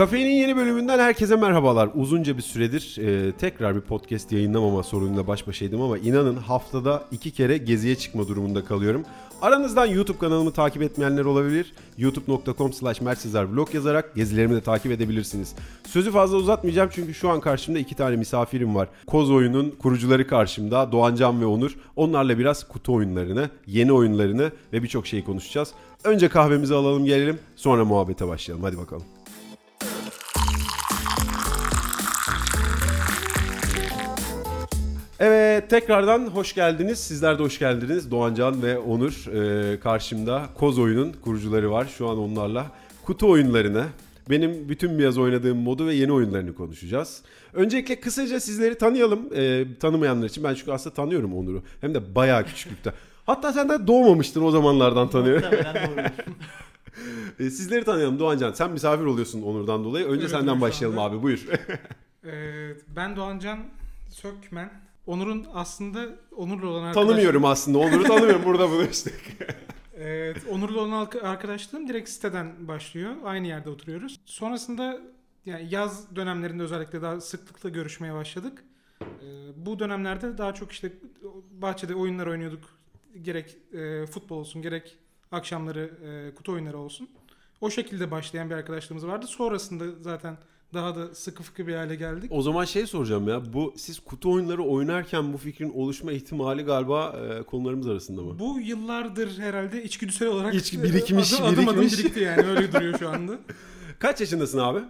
Kafeinin yeni bölümünden herkese merhabalar. Uzunca bir süredir e, tekrar bir podcast yayınlamama sorunuyla baş başaydım ama inanın haftada iki kere geziye çıkma durumunda kalıyorum. Aranızdan YouTube kanalımı takip etmeyenler olabilir. youtube.com slash vlog yazarak gezilerimi de takip edebilirsiniz. Sözü fazla uzatmayacağım çünkü şu an karşımda iki tane misafirim var. Koz oyunun kurucuları karşımda Doğancan ve Onur. Onlarla biraz kutu oyunlarını, yeni oyunlarını ve birçok şeyi konuşacağız. Önce kahvemizi alalım gelelim sonra muhabbete başlayalım. Hadi bakalım. Evet tekrardan hoş geldiniz. Sizler de hoş geldiniz. Doğancan ve Onur e, karşımda Koz Oyun'un kurucuları var. Şu an onlarla kutu oyunlarını, benim bütün bir yaz oynadığım modu ve yeni oyunlarını konuşacağız. Öncelikle kısaca sizleri tanıyalım. E, tanımayanlar için ben çünkü aslında tanıyorum Onur'u. Hem de bayağı küçüklükte. Hatta sen de doğmamıştın o zamanlardan tanıyorum. E, sizleri tanıyalım Doğancan. Sen misafir oluyorsun Onur'dan dolayı. Önce Evet, senden başlayalım abi buyur. Ee, ben Doğancan Sökmen. Onur'un aslında Onur'la olan arkadaşlığım. Tanımıyorum aslında Onur'u tanımıyorum. Burada buluştuk. Evet, Onur'la olan arka- arkadaşlığım direkt siteden başlıyor. Aynı yerde oturuyoruz. Sonrasında yani yaz dönemlerinde özellikle daha sıklıkla görüşmeye başladık. Ee, bu dönemlerde daha çok işte bahçede oyunlar oynuyorduk. Gerek e, futbol olsun gerek akşamları e, kutu oyunları olsun. O şekilde başlayan bir arkadaşlığımız vardı. Sonrasında zaten daha da sıkı fıkı bir hale geldik. O zaman şey soracağım ya. Bu siz kutu oyunları oynarken bu fikrin oluşma ihtimali galiba e, konularımız arasında mı? Bu yıllardır herhalde içgüdüsel olarak İçki- birikmiş, adım, adım adım birikmiş. birikti yani öyle duruyor şu anda. Kaç yaşındasın abi?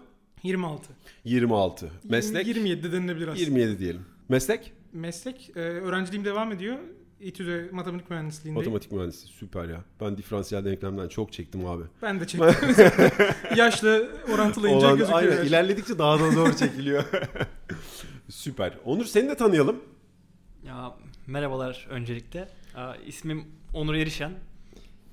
26. 26. Meslek? 27 denilebilir aslında. 27 diyelim. Meslek? Meslek, e, öğrenciliğim devam ediyor. İTÜ'de matematik mühendisliğindeyim. Matematik mühendisi. Süper ya. Ben diferansiyel denklemden çok çektim abi. Ben de çektim. Yaşla orantılayınca Olan- gözüküyor. aynen, ilerledikçe daha da zor çekiliyor. Süper. Onur seni de tanıyalım. Ya merhabalar öncelikle. Aa, ismim Onur Erişen.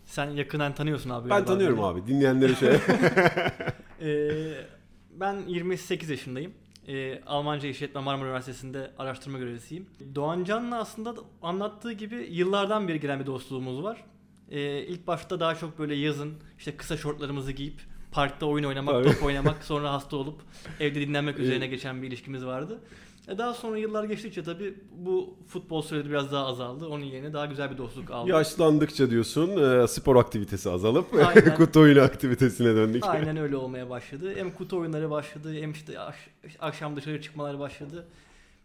Sen yakından tanıyorsun abi. Ben tanıyorum beni. abi. Dinleyenlere şöyle. Ee, ben 28 yaşındayım. Ee, Almanca İşletme Marmara Üniversitesi'nde araştırma görevlisiyim. Doğancan'la aslında da anlattığı gibi yıllardan beri gelen bir dostluğumuz var. Ee, ilk başta daha çok böyle yazın işte kısa şortlarımızı giyip parkta oyun oynamak, Tabii. top oynamak, sonra hasta olup evde dinlenmek Evet. üzerine geçen bir ilişkimiz vardı. E daha sonra yıllar geçtikçe tabii bu futbol süresi biraz daha azaldı. Onun yerine daha güzel bir dostluk aldı. Yaşlandıkça diyorsun e, spor aktivitesi azalıp kutu oyunu aktivitesine döndük. Aynen öyle olmaya başladı. Hem kutu oyunları başladı hem işte akşam dışarı çıkmalar başladı.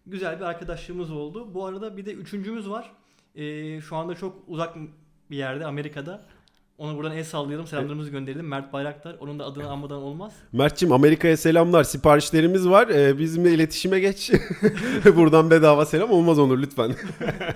Güzel bir arkadaşlığımız oldu. Bu arada bir de üçüncümüz var. Ee, şu anda çok uzak bir yerde Amerika'da. Ona buradan el sallayalım, selamlarımızı gönderelim. Mert Bayraktar. Onun da adını anmadan olmaz. Mert'cim Amerika'ya selamlar. Siparişlerimiz var. Ee, bizimle iletişime geç. Buradan bedava selam olmaz Onur lütfen.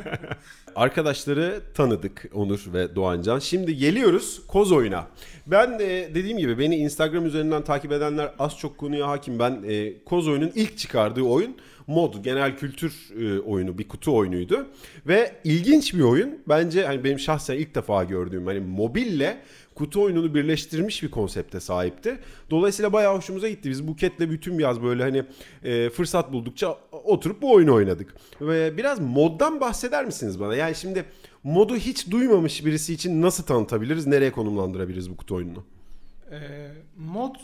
Arkadaşları tanıdık Onur ve Doğancan. Şimdi geliyoruz Koz oyuna. Ben e, dediğim gibi beni Instagram üzerinden takip edenler az çok konuya hakim. Ben e, Koz oyunun ilk çıkardığı oyun mod, genel kültür e, oyunu, bir kutu oyunuydu. Ve ilginç bir oyun. Bence hani benim şahsen ilk defa gördüğüm hani mobille kutu oyununu birleştirmiş bir konsepte sahipti. Dolayısıyla bayağı hoşumuza gitti. Biz Buket'le bütün yaz böyle hani e, fırsat buldukça oturup bu oyunu oynadık. Ve biraz moddan bahseder misiniz bana? Yani şimdi modu hiç duymamış birisi için nasıl tanıtabiliriz? Nereye konumlandırabiliriz bu kutu oyununu? Ee, mod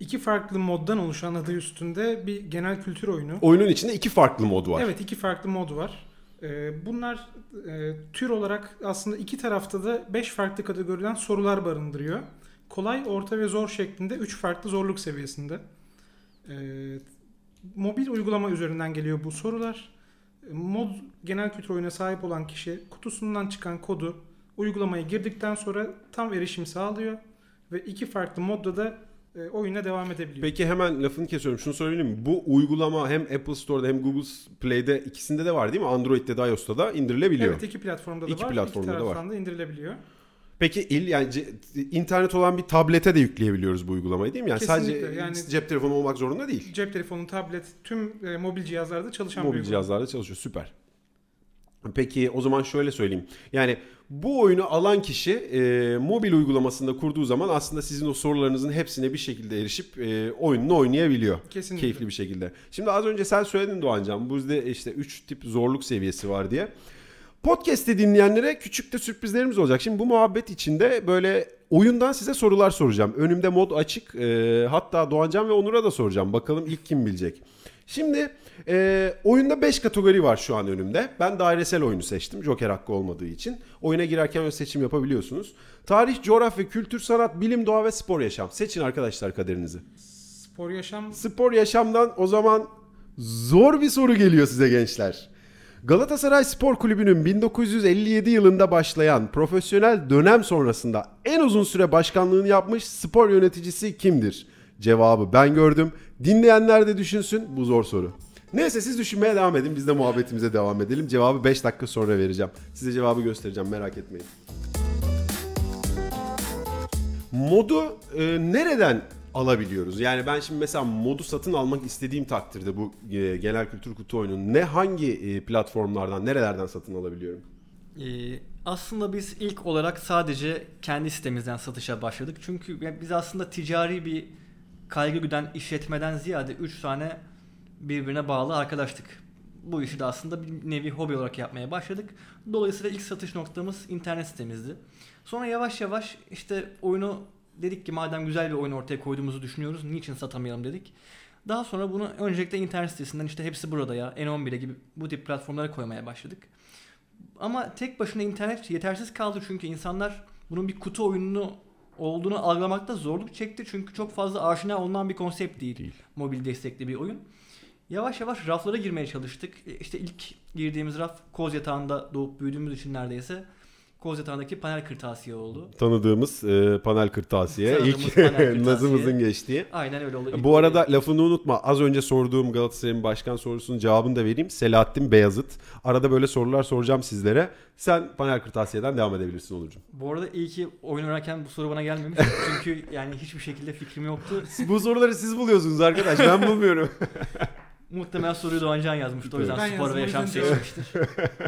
iki farklı moddan oluşan adı üstünde bir genel kültür oyunu. Oyunun içinde iki farklı mod var. Evet iki farklı mod var. Ee, bunlar e, tür olarak aslında iki tarafta da 5 farklı kategoriden sorular barındırıyor. Kolay, orta ve zor şeklinde 3 farklı zorluk seviyesinde. Ee, mobil uygulama üzerinden geliyor bu sorular. Ee, Mod genel kültür oyuna sahip olan kişi kutusundan çıkan kodu uygulamaya girdikten sonra tam erişim sağlıyor ve iki farklı modda da e, oyuna devam edebiliyor. Peki hemen lafını kesiyorum. Şunu söyleyeyim mi? Bu uygulama hem Apple Store'da hem Google Play'de ikisinde de var değil mi? Android'de de iOS'ta da indirilebiliyor. Evet iki platformda da İki var. platformda da iki var. taraftan da indirilebiliyor. Peki il yani ce- internet olan bir tablete de yükleyebiliyoruz bu uygulamayı değil mi? Yani Kesinlikle, sadece yani- cep telefonu olmak zorunda değil. Cep telefonu, tablet, tüm e, mobil cihazlarda çalışan bir Mobil uygulama. cihazlarda çalışıyor. Süper. Peki o zaman şöyle söyleyeyim. Yani bu oyunu alan kişi e, mobil uygulamasında kurduğu zaman aslında sizin o sorularınızın hepsine bir şekilde erişip e, oyununu oynayabiliyor. Kesinlikle. Keyifli bir şekilde. Şimdi az önce sen söyledin Doğancan. Bizde işte 3 tip zorluk seviyesi var diye. Podcast'te dinleyenlere küçük de sürprizlerimiz olacak. Şimdi bu muhabbet içinde böyle oyundan size sorular soracağım. Önümde mod açık. Ee, hatta Doğancan ve Onur'a da soracağım. Bakalım ilk kim bilecek. Şimdi e, oyunda 5 kategori var şu an önümde. Ben dairesel oyunu seçtim. Joker hakkı olmadığı için. Oyuna girerken öyle seçim yapabiliyorsunuz. Tarih, coğrafya, kültür, sanat, bilim, doğa ve spor yaşam. Seçin arkadaşlar kaderinizi. Spor yaşam Spor yaşamdan o zaman zor bir soru geliyor size gençler. Galatasaray Spor Kulübü'nün 1957 yılında başlayan profesyonel dönem sonrasında en uzun süre başkanlığını yapmış spor yöneticisi kimdir? Cevabı ben gördüm. Dinleyenler de düşünsün. Bu zor soru. Neyse siz düşünmeye devam edin. Biz de muhabbetimize devam edelim. Cevabı 5 dakika sonra vereceğim. Size cevabı göstereceğim merak etmeyin. Modu e, nereden alabiliyoruz? Yani ben şimdi mesela modu satın almak istediğim takdirde bu e, genel kültür kutu oyununu ne hangi e, platformlardan, nerelerden satın alabiliyorum? Ee, aslında biz ilk olarak sadece kendi sitemizden satışa başladık. Çünkü biz aslında ticari bir kaygı güden işletmeden ziyade 3 tane birbirine bağlı arkadaştık. Bu işi de aslında bir nevi hobi olarak yapmaya başladık. Dolayısıyla ilk satış noktamız internet sitemizdi. Sonra yavaş yavaş işte oyunu dedik ki madem güzel bir oyun ortaya koyduğumuzu düşünüyoruz niçin satamayalım dedik. Daha sonra bunu öncelikle internet sitesinden işte hepsi burada ya N11'e gibi bu tip platformlara koymaya başladık. Ama tek başına internet yetersiz kaldı çünkü insanlar bunun bir kutu oyunu olduğunu algılamakta zorluk çekti. Çünkü çok fazla aşina olunan bir konsept değil. Değil. Mobil destekli bir oyun. Yavaş yavaş raflara girmeye çalıştık. E, İşte ilk girdiğimiz raf koz yatağında doğup büyüdüğümüz için neredeyse koz yatağındaki panel kırtasiye oldu. Tanıdığımız e, panel kırtasiye, Tanıdığımız ilk panel kırtasiye. nazımızın geçtiği. Aynen öyle oldu. Bu arada lafını unutma. Az önce sorduğum Galatasaray'ın başkan sorusunun cevabını da vereyim. Selahattin Beyazıt. Arada böyle sorular soracağım sizlere. Sen panel kırtasiyeden devam edebilirsin Onurcuğum. Bu arada iyi ki oyun oynarken bu soru bana gelmemiş. Çünkü yani hiçbir şekilde fikrim yoktu. Bu soruları siz buluyorsunuz arkadaş. Ben bulmuyorum. Muhtemelen soruyu Doğan Can yazmıştı. O yüzden Ben spor ve yaşam seçmiştir.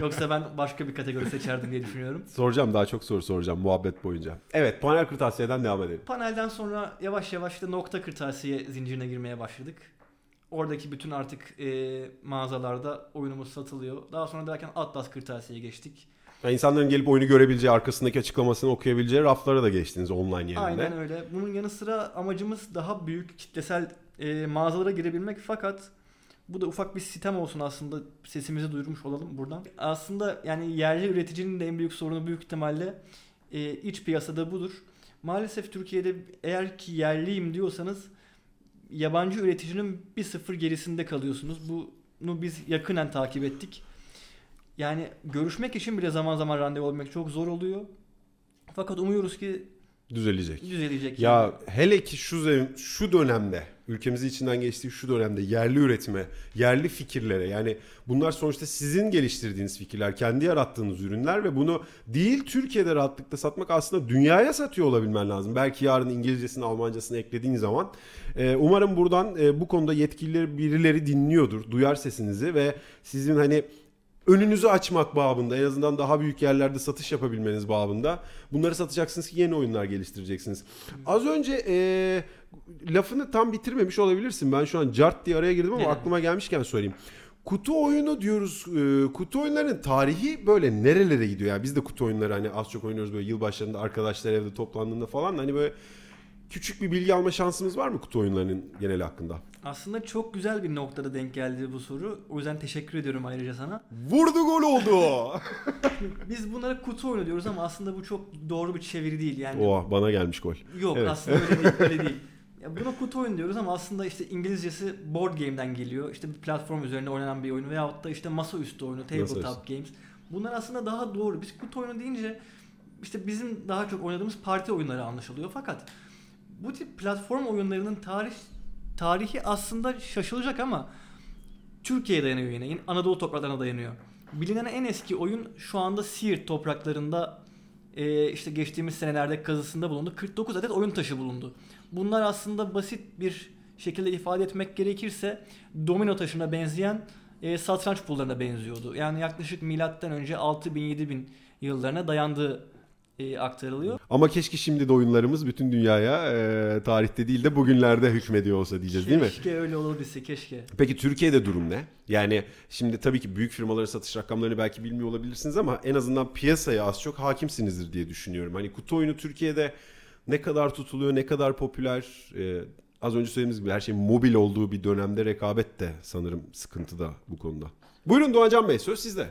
Yoksa ben başka bir kategori seçerdim diye düşünüyorum. soracağım daha çok soru soracağım muhabbet boyunca. Evet panel kırtasiyeden devam edelim. Panelden sonra yavaş yavaş da nokta kırtasiye zincirine girmeye başladık. Oradaki bütün artık e, mağazalarda oyunumuz satılıyor. Daha sonra derken Atlas kırtasiyeye geçtik. Yani insanların gelip oyunu görebileceği, arkasındaki açıklamasını okuyabileceği raflara da geçtiniz online yerinde. Aynen öyle. Bunun yanı sıra amacımız daha büyük kitlesel e, mağazalara girebilmek fakat bu da ufak bir sistem olsun aslında sesimizi duyurmuş olalım buradan. Aslında yani yerli üreticinin de en büyük sorunu büyük ihtimalle e, iç piyasada budur. Maalesef Türkiye'de eğer ki yerliyim diyorsanız yabancı üreticinin bir sıfır gerisinde kalıyorsunuz. Bunu biz yakinen takip ettik. Yani görüşmek için bile zaman zaman randevu almak çok zor oluyor. Fakat umuyoruz ki Düzelecek. düzelecek. Ya yani. hele ki şu şu dönemde ülkemizin içinden geçtiği şu dönemde yerli üretime, yerli fikirlere yani bunlar sonuçta sizin geliştirdiğiniz fikirler, kendi yarattığınız ürünler ve bunu değil Türkiye'de rahatlıkla satmak aslında dünyaya satıyor olabilmen lazım. Belki yarın İngilizcesini, Almancasını eklediğin zaman Ee, umarım buradan e, bu konuda yetkilileri birileri dinliyordur, duyar sesinizi ve sizin hani önünüzü açmak babında en azından daha büyük yerlerde satış yapabilmeniz babında bunları satacaksınız ki yeni oyunlar geliştireceksiniz. Az önce e, lafını tam bitirmemiş olabilirsin. Ben şu an cart diye araya girdim ama aklıma gelmişken söyleyeyim. Kutu oyunu diyoruz. e, kutu oyunlarının tarihi böyle nerelere gidiyor? Yani biz de kutu oyunları hani az çok oynuyoruz böyle yılbaşlarında arkadaşlar evde toplandığında falan hani böyle küçük bir bilgi alma şansımız var mı kutu oyunlarının geneli hakkında? Aslında çok güzel bir noktada denk geldi bu soru. O yüzden teşekkür ediyorum ayrıca sana. Vurdu gol oldu. Biz bunlara kutu oyunu diyoruz ama aslında bu çok doğru bir çeviri değil. Yani Oha bana gelmiş gol. yok Evet. aslında öyle değil, öyle değil. Ya buna kutu oyunu diyoruz ama aslında işte İngilizcesi board game'den geliyor. İşte bir platform üzerinde oynanan bir oyun veyahut da işte masaüstü oyunu, Masaüstü. tabletop games. Bunlar aslında daha doğru. Biz kutu oyunu deyince işte bizim daha çok oynadığımız parti oyunları anlaşılıyor. Fakat bu tip platform oyunlarının tarih tarihi aslında şaşılacak ama Türkiye'ye dayanıyor yine. Anadolu topraklarına dayanıyor. Bilinen en eski oyun şu anda Siirt topraklarında e, işte geçtiğimiz senelerde kazısında bulundu. 49 adet oyun taşı bulundu. Bunlar aslında basit bir şekilde ifade etmek gerekirse domino taşına benzeyen e, satranç pullarına benziyordu. Yani yaklaşık milattan önce 6000-7000 yıllarına dayandığı e, aktarılıyor. Ama keşke şimdi de oyunlarımız bütün dünyaya e, tarihte değil de bugünlerde hükmediyor olsa diyeceğiz değil mi? Keşke öyle olabilse keşke. Peki Türkiye'de durum ne? Yani şimdi tabii ki büyük firmaların satış rakamlarını belki bilmiyor olabilirsiniz ama en azından piyasaya az çok hakimsinizdir diye düşünüyorum. Hani kutu oyunu Türkiye'de ne kadar tutuluyor, ne kadar popüler? Ee, az önce söylediğimiz gibi her şey mobil olduğu bir dönemde rekabet de sanırım sıkıntıda bu konuda. Buyurun Doğancan Bey söz sizde.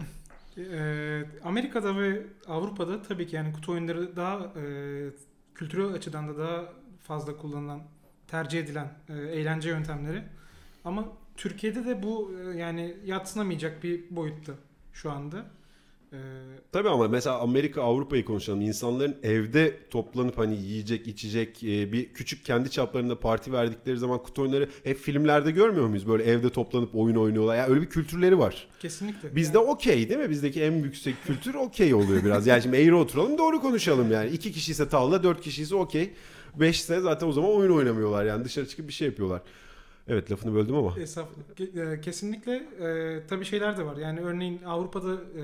Ee, Amerika'da ve Avrupa'da tabii ki yani kutu oyunları daha e, kültürel açıdan da daha fazla kullanılan, tercih edilen e, eğlence yöntemleri. Ama Türkiye'de de bu e, yani yatsınamayacak bir boyutta şu anda. Ee, Tabii ama mesela Amerika Avrupa'yı konuşalım. İnsanların evde toplanıp hani yiyecek içecek e, bir küçük kendi çaplarında parti verdikleri zaman kutu oyunları hep filmlerde görmüyor muyuz? Böyle evde toplanıp oyun oynuyorlar. Yani öyle bir kültürleri var. kesinlikle. Bizde okey değil mi? Bizdeki en yüksek kültür okey oluyor biraz. Yani şimdi eğri oturalım doğru konuşalım yani. İki kişi ise tavla, dört kişi ise okey. Beş ise zaten o zaman oyun oynamıyorlar yani dışarı çıkıp bir şey yapıyorlar. Evet lafını böldüm ama. Ke- e, Kesinlikle e, tabii şeyler de var. Yani örneğin Avrupa'da e,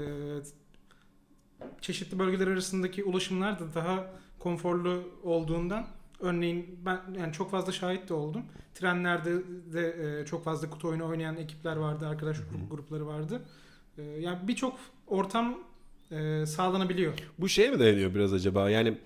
çeşitli bölgeler arasındaki ulaşımlar da daha konforlu olduğundan örneğin ben yani çok fazla şahit de oldum. Trenlerde de e, çok fazla kutu oyunu oynayan ekipler vardı, arkadaş grup- grupları vardı. E, yani birçok ortam e, sağlanabiliyor. Bu şeye mi dayanıyor biraz acaba? Yani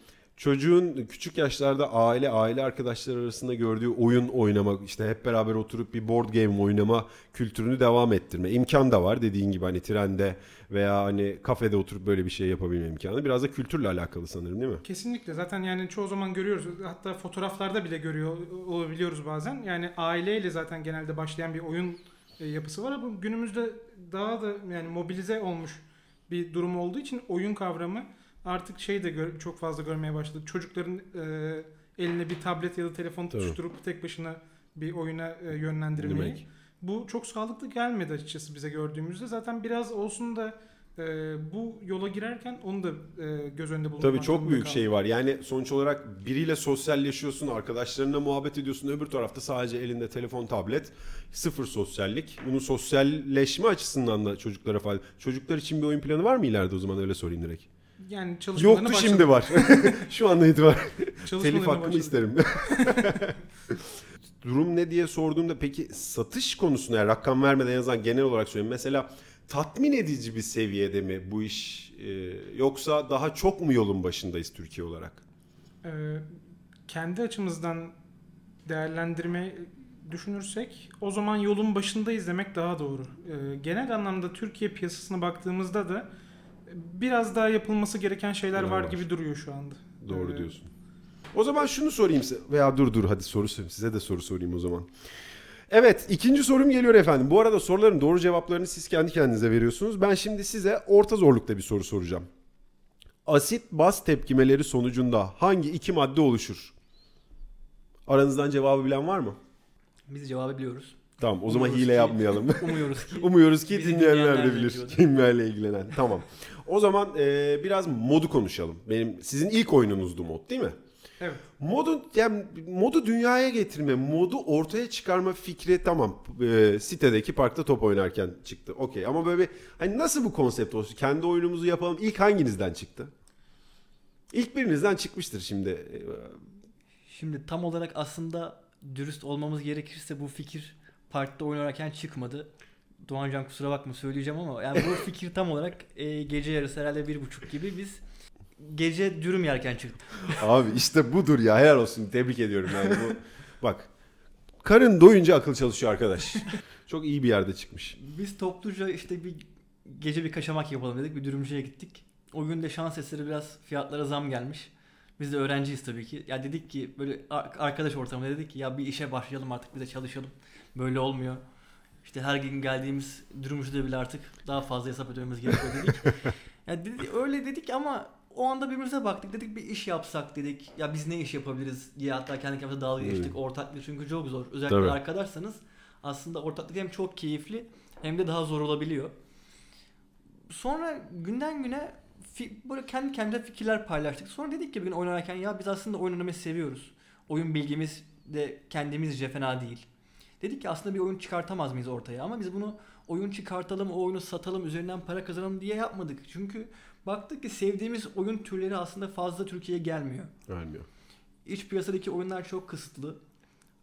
çocuğun küçük yaşlarda aile aile arkadaşlar arasında gördüğü oyun oynamak işte hep beraber oturup bir board game oynama kültürünü devam ettirme. İmkan da var dediğin gibi hani trende veya hani kafede oturup böyle bir şey yapabilme imkanı. Biraz da kültürle alakalı sanırım değil mi? Kesinlikle. Zaten yani çoğu zaman görüyoruz. Hatta fotoğraflarda bile görüyor olabiliyoruz bazen. Yani aileyle zaten genelde başlayan bir oyun e, yapısı var. Ama günümüzde daha da yani mobilize olmuş bir durum olduğu için oyun kavramı artık şey de çok fazla görmeye başladı. Çocukların e, eline bir tablet ya da telefon tutuşturup tek başına bir oyuna e, yönlendirmeyi. Demek. Bu çok sağlıklı gelmedi açıkçası bize gördüğümüzde. Zaten biraz olsun da e, bu yola girerken onu da e, göz önünde bulundurmak Tabii çok büyük kaldık. şey var. Yani sonuç olarak biriyle sosyalleşiyorsun, arkadaşlarınla muhabbet ediyorsun. Öbür tarafta sadece elinde telefon, tablet. Sıfır sosyallik. Bunun sosyalleşme açısından da çocuklara fayda. Çocuklar için bir oyun planı var mı ileride o zaman öyle sorayım direkt. Yani çalışmalarına Yoktu başladı. şimdi var. Şu anda itibaren. Telif hakkımı başladı. isterim. Durum ne diye sorduğumda peki satış konusunda yani rakam vermeden en azından genel olarak söyleyeyim. Mesela tatmin edici bir seviyede mi bu iş e, yoksa daha çok mu yolun başındayız Türkiye olarak? Ee, kendi açımızdan değerlendirme düşünürsek o zaman yolun başındayız demek daha doğru. Ee, genel anlamda Türkiye piyasasına baktığımızda da biraz daha yapılması gereken şeyler var, var? gibi duruyor şu anda. Doğru Ee, diyorsun. O zaman şunu sorayım size. Veya dur dur hadi soru sorayım. Size de soru sorayım o zaman. Evet ikinci sorum geliyor efendim. Bu arada soruların doğru cevaplarını siz kendi kendinize veriyorsunuz. Ben şimdi size orta zorlukta bir soru soracağım. Asit baz tepkimeleri sonucunda hangi iki madde oluşur? Aranızdan cevabı bilen var mı? Biz cevabı biliyoruz. Tamam o zaman Umuyoruz hile ki- yapmayalım. Umuyoruz ki Umuyoruz ki Bizi dinleyenler de dinleyenler de bilir. biliyordur. Kimlerle ilgilenen. Tamam. O zaman e, biraz modu konuşalım. Benim sizin ilk oyununuzdu mod değil mi? Evet. Modu yani modu dünyaya getirme, modu ortaya çıkarma fikri tamam. E, sitedeki parkta top oynarken çıktı. Okey ama böyle bir hani nasıl bu konsept olsun? Kendi oyunumuzu yapalım. İlk hanginizden çıktı? İlk birinizden çıkmıştır şimdi. E, Şimdi tam olarak aslında dürüst olmamız gerekirse bu fikir parkta oynarken çıkmadı. Doğancan kusura bakma söyleyeceğim ama yani bu fikir tam olarak e, gece yarısı herhalde bir buçuk gibi biz gece dürüm yerken çıktı. Abi işte budur ya helal olsun. Tebrik ediyorum yani bu. Bak. Karın doyunca akıl çalışıyor arkadaş. Çok iyi bir yerde çıkmış. Biz topluca işte bir gece bir kaşamak yapalım dedik. Bir dürümcüye gittik. O gün de şans eseri biraz fiyatlara zam gelmiş. Biz de öğrenciyiz tabii ki. Ya dedik ki böyle ar- arkadaş ortamında dedik ki ya bir işe başlayalım artık bir de çalışalım. Böyle olmuyor. İşte her gün geldiğimiz dürümcüde bile artık daha fazla hesap ödememiz gerekiyor dedik. ya dedi, öyle dedik ama o anda birbirimize baktık dedik bir iş yapsak dedik. Ya biz ne iş yapabiliriz diye hatta kendi kendimize dalga geçtik. Evet. Ortaklık çünkü çok zor. Özellikle Tabii. arkadaşsanız aslında ortaklık hem çok keyifli hem de daha zor olabiliyor. Sonra günden güne böyle kendi kendimize fikirler paylaştık. Sonra dedik ki bir gün oynarken ya biz aslında oyun oynamayı seviyoruz. Oyun bilgimiz de kendimizce fena değil. Dedik ki aslında bir oyun çıkartamaz mıyız ortaya ama biz bunu oyun çıkartalım, o oyunu satalım, üzerinden para kazanalım diye yapmadık. Çünkü Baktık ki sevdiğimiz oyun türleri aslında fazla Türkiye'ye gelmiyor. Vermiyor. İç piyasadaki oyunlar çok kısıtlı.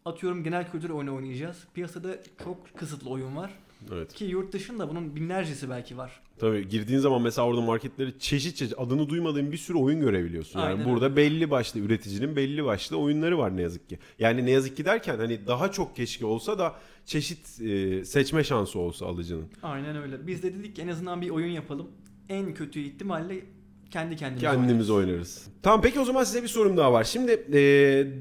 Atıyorum genel kültür oyunu oynayacağız. Piyasada çok kısıtlı oyun var. Evet. Ki yurt dışında bunun binlercesi belki var. Tabii girdiğin zaman mesela orada marketleri çeşit çeşit adını duymadığın bir sürü oyun görebiliyorsun. Yani Aynen burada öyle. belli başlı üreticinin belli başlı oyunları var ne yazık ki. Yani ne yazık ki derken hani daha çok keşke olsa da çeşit e, seçme şansı olsa alıcının. Aynen öyle. Biz de dedik ki en azından bir oyun yapalım. En kötü ihtimalle kendi kendimize Kendimiz oynarız. Tamam peki o zaman size bir sorum daha var. Şimdi e,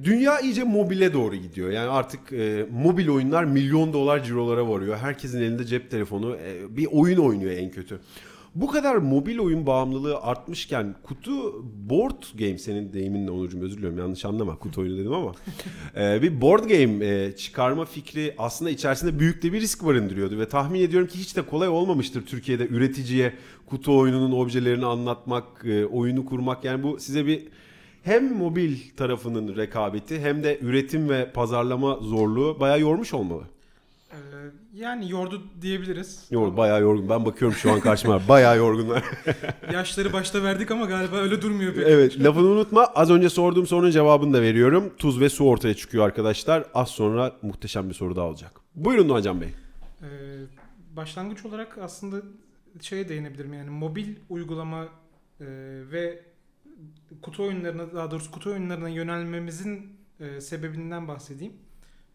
dünya iyice mobile doğru gidiyor. Yani artık e, mobil oyunlar milyon dolar cirolara varıyor. Herkesin elinde cep telefonu e, bir oyun oynuyor en kötü. Bu kadar mobil oyun bağımlılığı artmışken kutu board game senin deyiminle Onurcuğum özür diliyorum yanlış anlama kutu oyunu dedim ama e, bir board game e, çıkarma fikri aslında içerisinde büyük de bir risk barındırıyordu ve tahmin ediyorum ki hiç de kolay olmamıştır Türkiye'de üreticiye kutu oyununun objelerini anlatmak, e, oyunu kurmak yani bu size bir hem mobil tarafının rekabeti hem de üretim ve pazarlama zorluğu bayağı yormuş olmalı. Ee, yani yordu diyebiliriz. Yor, bayağı yorgun. Ben bakıyorum şu an karşıma. Bayağı yorgunlar. Yaşları başta verdik ama galiba öyle durmuyor pek. evet lafını unutma. Az önce sorduğum sorunun cevabını da veriyorum. Tuz ve su ortaya çıkıyor arkadaşlar. Az sonra muhteşem bir soru daha olacak. Buyurun Doğancan Bey. Ee, başlangıç olarak aslında şeye değinebilirim yani mobil uygulama e, ve kutu oyunlarına daha doğrusu kutu oyunlarına yönelmemizin e, sebebinden bahsedeyim.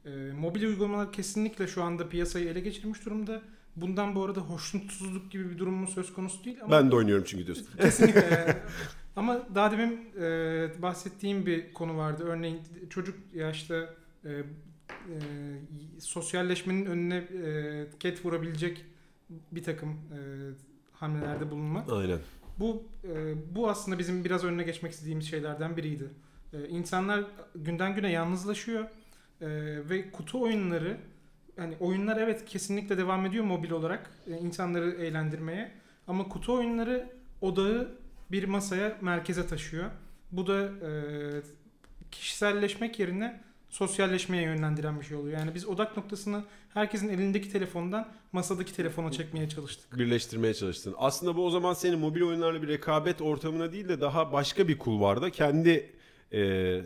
E, mobil uygulamalar kesinlikle şu anda piyasayı ele geçirmiş durumda. Bundan bu arada hoşnutsuzluk gibi bir durumumuz söz konusu değil ama Ben de oynuyorum çünkü diyorsun. Kesinlikle. Ama daha demin e, bahsettiğim bir konu vardı. Örneğin çocuk yaşta e, e, sosyalleşmenin önüne e, ket vurabilecek bir takım e, hamlelerde bulunmak. Aynen. Bu e, bu aslında bizim biraz önüne geçmek istediğimiz şeylerden biriydi. E, insanlar günden güne yalnızlaşıyor E, ve kutu oyunları yani oyunlar evet kesinlikle devam ediyor mobil olarak e, insanları eğlendirmeye ama kutu oyunları odağı bir masaya merkeze taşıyor. Bu da e, kişiselleşmek yerine sosyalleşmeye yönlendiren bir şey oluyor. Yani biz odak noktasını herkesin elindeki telefondan masadaki telefona çekmeye çalıştık. Birleştirmeye çalıştın. Aslında bu o zaman senin mobil oyunlarla bir rekabet ortamına değil de daha başka bir kulvarda kendi e,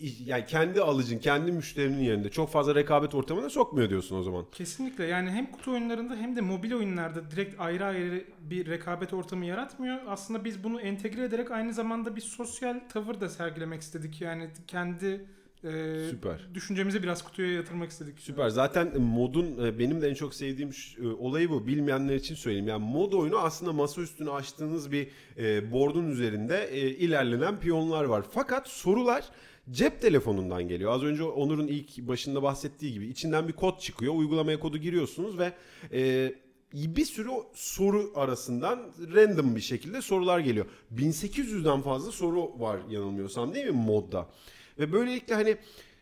yani kendi alıcın, kendi müşterinin yerinde çok fazla rekabet ortamına sokmuyor diyorsun o zaman. Kesinlikle yani hem kutu oyunlarında hem de mobil oyunlarda direkt ayrı ayrı bir rekabet ortamı yaratmıyor. Aslında biz bunu entegre ederek aynı zamanda bir sosyal tavır da sergilemek istedik. Yani kendi e, Süper. düşüncemizi biraz kutuya yatırmak istedik. Süper. Zaten modun e, benim de en çok sevdiğim e, olayı bu. Bilmeyenler için söyleyeyim. Yani mod oyunu aslında masa üstüne açtığınız bir e, board'un üzerinde e, ilerlenen piyonlar var. Fakat sorular cep telefonundan geliyor. Az önce Onur'un ilk başında bahsettiği gibi içinden bir kod çıkıyor. Uygulamaya kodu giriyorsunuz ve e, bir sürü soru arasından random bir şekilde sorular geliyor. 1800'den fazla soru var yanılmıyorsam değil mi modda? Ve böylelikle hani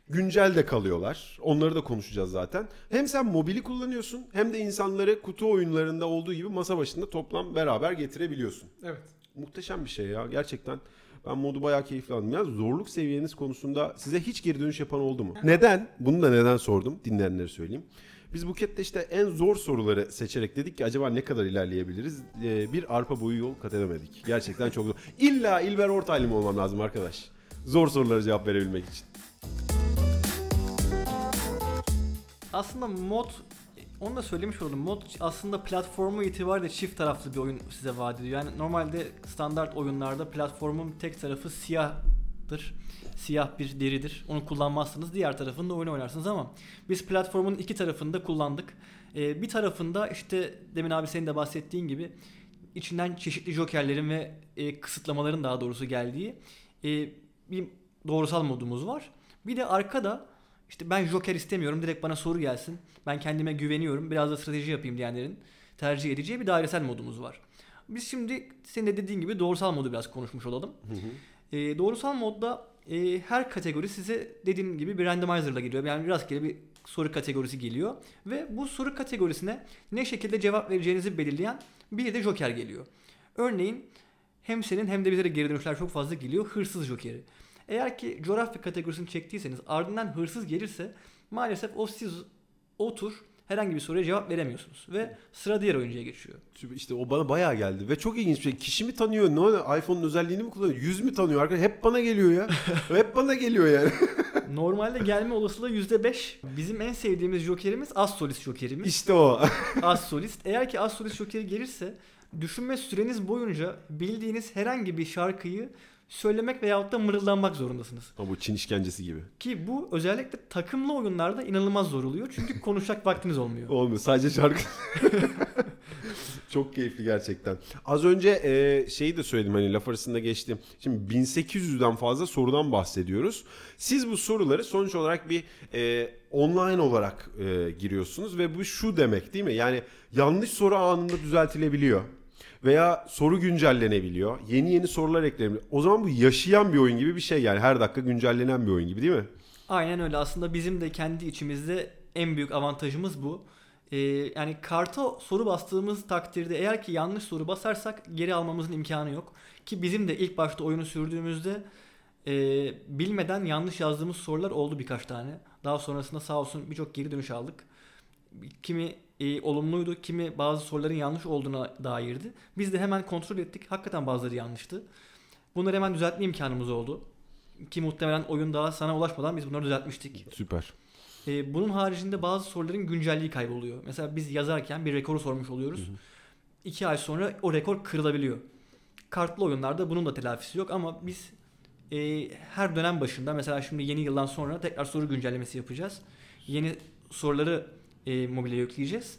güncel de kalıyorlar. Onları da konuşacağız zaten. Hem sen mobili kullanıyorsun hem de insanları kutu oyunlarında olduğu gibi masa başında toplam beraber getirebiliyorsun. Evet. Muhteşem bir şey ya gerçekten. Ben modu bayağı keyifli aldım. Ya zorluk seviyeniz konusunda size hiç geri dönüş yapan oldu mu? Neden? Bunu da neden sordum? Dinleyenlere söyleyeyim. Biz Buket'te işte en zor soruları seçerek dedik ki acaba ne kadar ilerleyebiliriz? Ee, bir arpa boyu yol kat edemedik. Gerçekten çok zor. İlla İlber Ortaylı mı olmam lazım arkadaş? Zor sorulara cevap verebilmek için. Aslında mod onu da söylemiş oldum. Mod aslında platformu itibariyle çift taraflı bir oyun size vaat ediyor. Yani normalde standart oyunlarda platformun tek tarafı siyahtır. Siyah bir deridir. Onu kullanmazsınız. Diğer tarafında oyun oynarsınız ama biz platformun iki tarafını da kullandık. Ee, bir tarafında işte demin abi senin de bahsettiğin gibi içinden çeşitli jokerlerin ve e, kısıtlamaların daha doğrusu geldiği e, bir doğrusal modumuz var. Bir de arkada işte ben joker istemiyorum direkt bana soru gelsin. Ben kendime güveniyorum biraz da strateji yapayım diyenlerin tercih edeceği bir dairesel modumuz var. Biz şimdi senin de dediğin gibi doğrusal modu biraz konuşmuş olalım. E, doğrusal modda e, her kategori size dediğim gibi bir randomizer'la geliyor. Yani rastgele bir soru kategorisi geliyor. Ve bu soru kategorisine ne şekilde cevap vereceğinizi belirleyen bir de joker geliyor. Örneğin hem senin hem de bize de geri dönüşler çok fazla geliyor. Hırsız jokeri. Eğer ki coğrafya kategorisini çektiyseniz ardından hırsız gelirse maalesef o siz o tur herhangi bir soruya cevap veremiyorsunuz. Ve sıra diğer oyuncuya geçiyor. İşte o bana bayağı geldi ve çok ilginç bir şey. Kişi mi tanıyor? Ne oluyor? iPhone'un özelliğini mi kullanıyor? Yüz mü tanıyor? Arkadaş hep bana geliyor ya. hep bana geliyor yani. Normalde gelme olasılığı %5. Bizim en sevdiğimiz jokerimiz az solist jokerimiz. İşte o. az solist. Eğer ki az solist jokeri gelirse düşünme süreniz boyunca bildiğiniz herhangi bir şarkıyı söylemek veyahut da mırıldanmak zorundasınız. Ama bu Çin işkencesi gibi. Ki bu özellikle takımlı oyunlarda inanılmaz zor oluyor. Çünkü konuşacak vaktiniz olmuyor. Olmuyor. Sadece şarkı. Çok keyifli gerçekten. Az önce e, şeyi de söyledim hani laf arasında geçtim. Şimdi 1800'den fazla sorudan bahsediyoruz. Siz bu soruları sonuç olarak bir e, online olarak e, giriyorsunuz ve bu şu demek değil mi? Yani yanlış soru anında düzeltilebiliyor. Veya soru güncellenebiliyor. Yeni yeni sorular eklenebiliyor. O zaman bu yaşayan bir oyun gibi bir şey yani. Her dakika güncellenen bir oyun gibi değil mi? Aynen öyle. Aslında bizim de kendi içimizde en büyük avantajımız bu. Ee, yani karta soru bastığımız takdirde eğer ki yanlış soru basarsak geri almamızın imkanı yok. Ki bizim de ilk başta oyunu sürdüğümüzde e, bilmeden yanlış yazdığımız sorular oldu birkaç tane. Daha sonrasında sağ olsun birçok geri dönüş aldık. Kimi e, olumluydu, kimi bazı soruların yanlış olduğuna dairdi. Biz de hemen kontrol ettik. Hakikaten bazıları yanlıştı. Bunları hemen düzeltme imkanımız oldu. Ki muhtemelen oyun daha sana ulaşmadan biz bunları düzeltmiştik. Süper. Ee, bunun haricinde bazı soruların güncelliği kayboluyor. Mesela biz yazarken bir rekoru sormuş oluyoruz. İki ay sonra o rekor kırılabiliyor. Kartlı oyunlarda bunun da telafisi yok ama biz e, her dönem başında mesela şimdi yeni yıldan sonra tekrar soru güncellemesi yapacağız. Yeni soruları e, mobile yükleyeceğiz.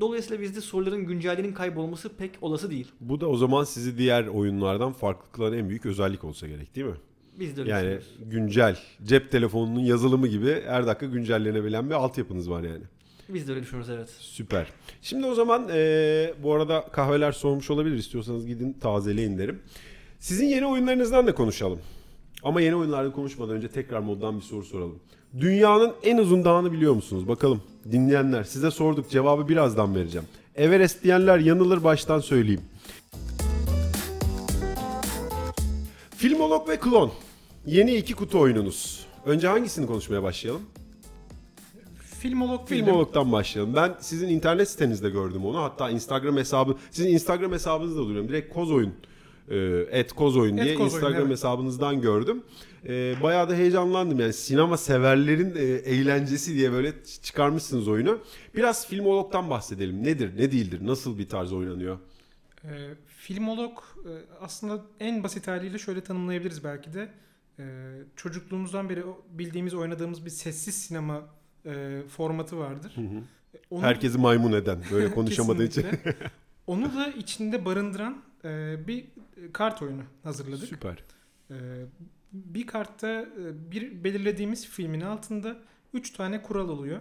Dolayısıyla bizde soruların güncelliğinin kaybolması pek olası değil. Bu da o zaman sizi diğer oyunlardan farklı kılan en büyük özellik olsa gerek değil mi? Biz de öyle Yani düşünüyoruz. güncel cep telefonunun yazılımı gibi her dakika güncellenebilen bir altyapınız var yani. Biz de öyle düşünüyoruz evet. Süper. Şimdi o zaman eee, bu arada kahveler soğumuş olabilir istiyorsanız gidin tazeleyin derim. Sizin yeni oyunlarınızdan da konuşalım. Ama yeni oyunlardan konuşmadan önce tekrar moddan bir soru soralım. Dünyanın en uzun dağını biliyor musunuz? Bakalım dinleyenler size sorduk cevabı birazdan vereceğim. Everest diyenler yanılır baştan söyleyeyim. Filmolog ve Klon. Yeni iki kutu oyununuz. Önce hangisini konuşmaya başlayalım? Filmolog. Filmolog'dan başlayalım. Ben sizin internet sitenizde gördüm onu. Hatta Instagram hesabı, sizin Instagram hesabınızda duruyorum. Direkt Kozoyun, e, et Kozoyun diye Et Kozoyun, Instagram evet. hesabınızdan gördüm. E, bayağı da heyecanlandım. Yani sinema severlerin e, eğlencesi diye böyle çıkarmışsınız oyunu. Biraz Filmolog'dan bahsedelim. Nedir, ne değildir, nasıl bir tarz oynanıyor? Ee, filmolog e, aslında en basit haliyle şöyle tanımlayabiliriz belki de. Ee, çocukluğumuzdan beri bildiğimiz, oynadığımız bir sessiz sinema e, formatı vardır. Onu, Herkesi maymun eden, böyle konuşamadığı için. Onu da içinde barındıran e, bir kart oyunu hazırladık. Süper. Ee, bir kartta e, bir belirlediğimiz filmin altında 3 tane kural oluyor.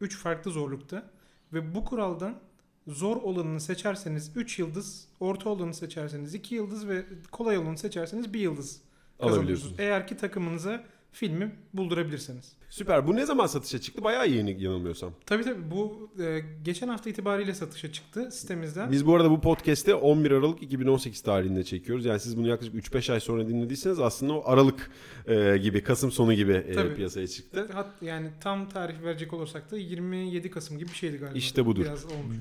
3 farklı zorlukta. Ve bu kuraldan zor olanını seçerseniz 3 yıldız, orta olanı seçerseniz 2 yıldız ve kolay olanı seçerseniz 1 yıldız kazanıyorsunuz. Eğer ki takımınıza filmi buldurabilirseniz. Süper. Bu ne zaman satışa çıktı? Bayağı yeni yanılmıyorsam. Tabii tabii bu e, geçen hafta itibariyle satışa çıktı sitemizden. Biz bu arada bu podcast'i 11 Aralık 2018 tarihinde çekiyoruz. Yani siz bunu yaklaşık 3-5 ay sonra dinlediyseniz aslında o Aralık e, gibi, Kasım sonu gibi e, Tabii. piyasaya çıktı. Hat, yani tam tarih verecek olursak da 27 Kasım gibi bir şeydi galiba. İşte budur.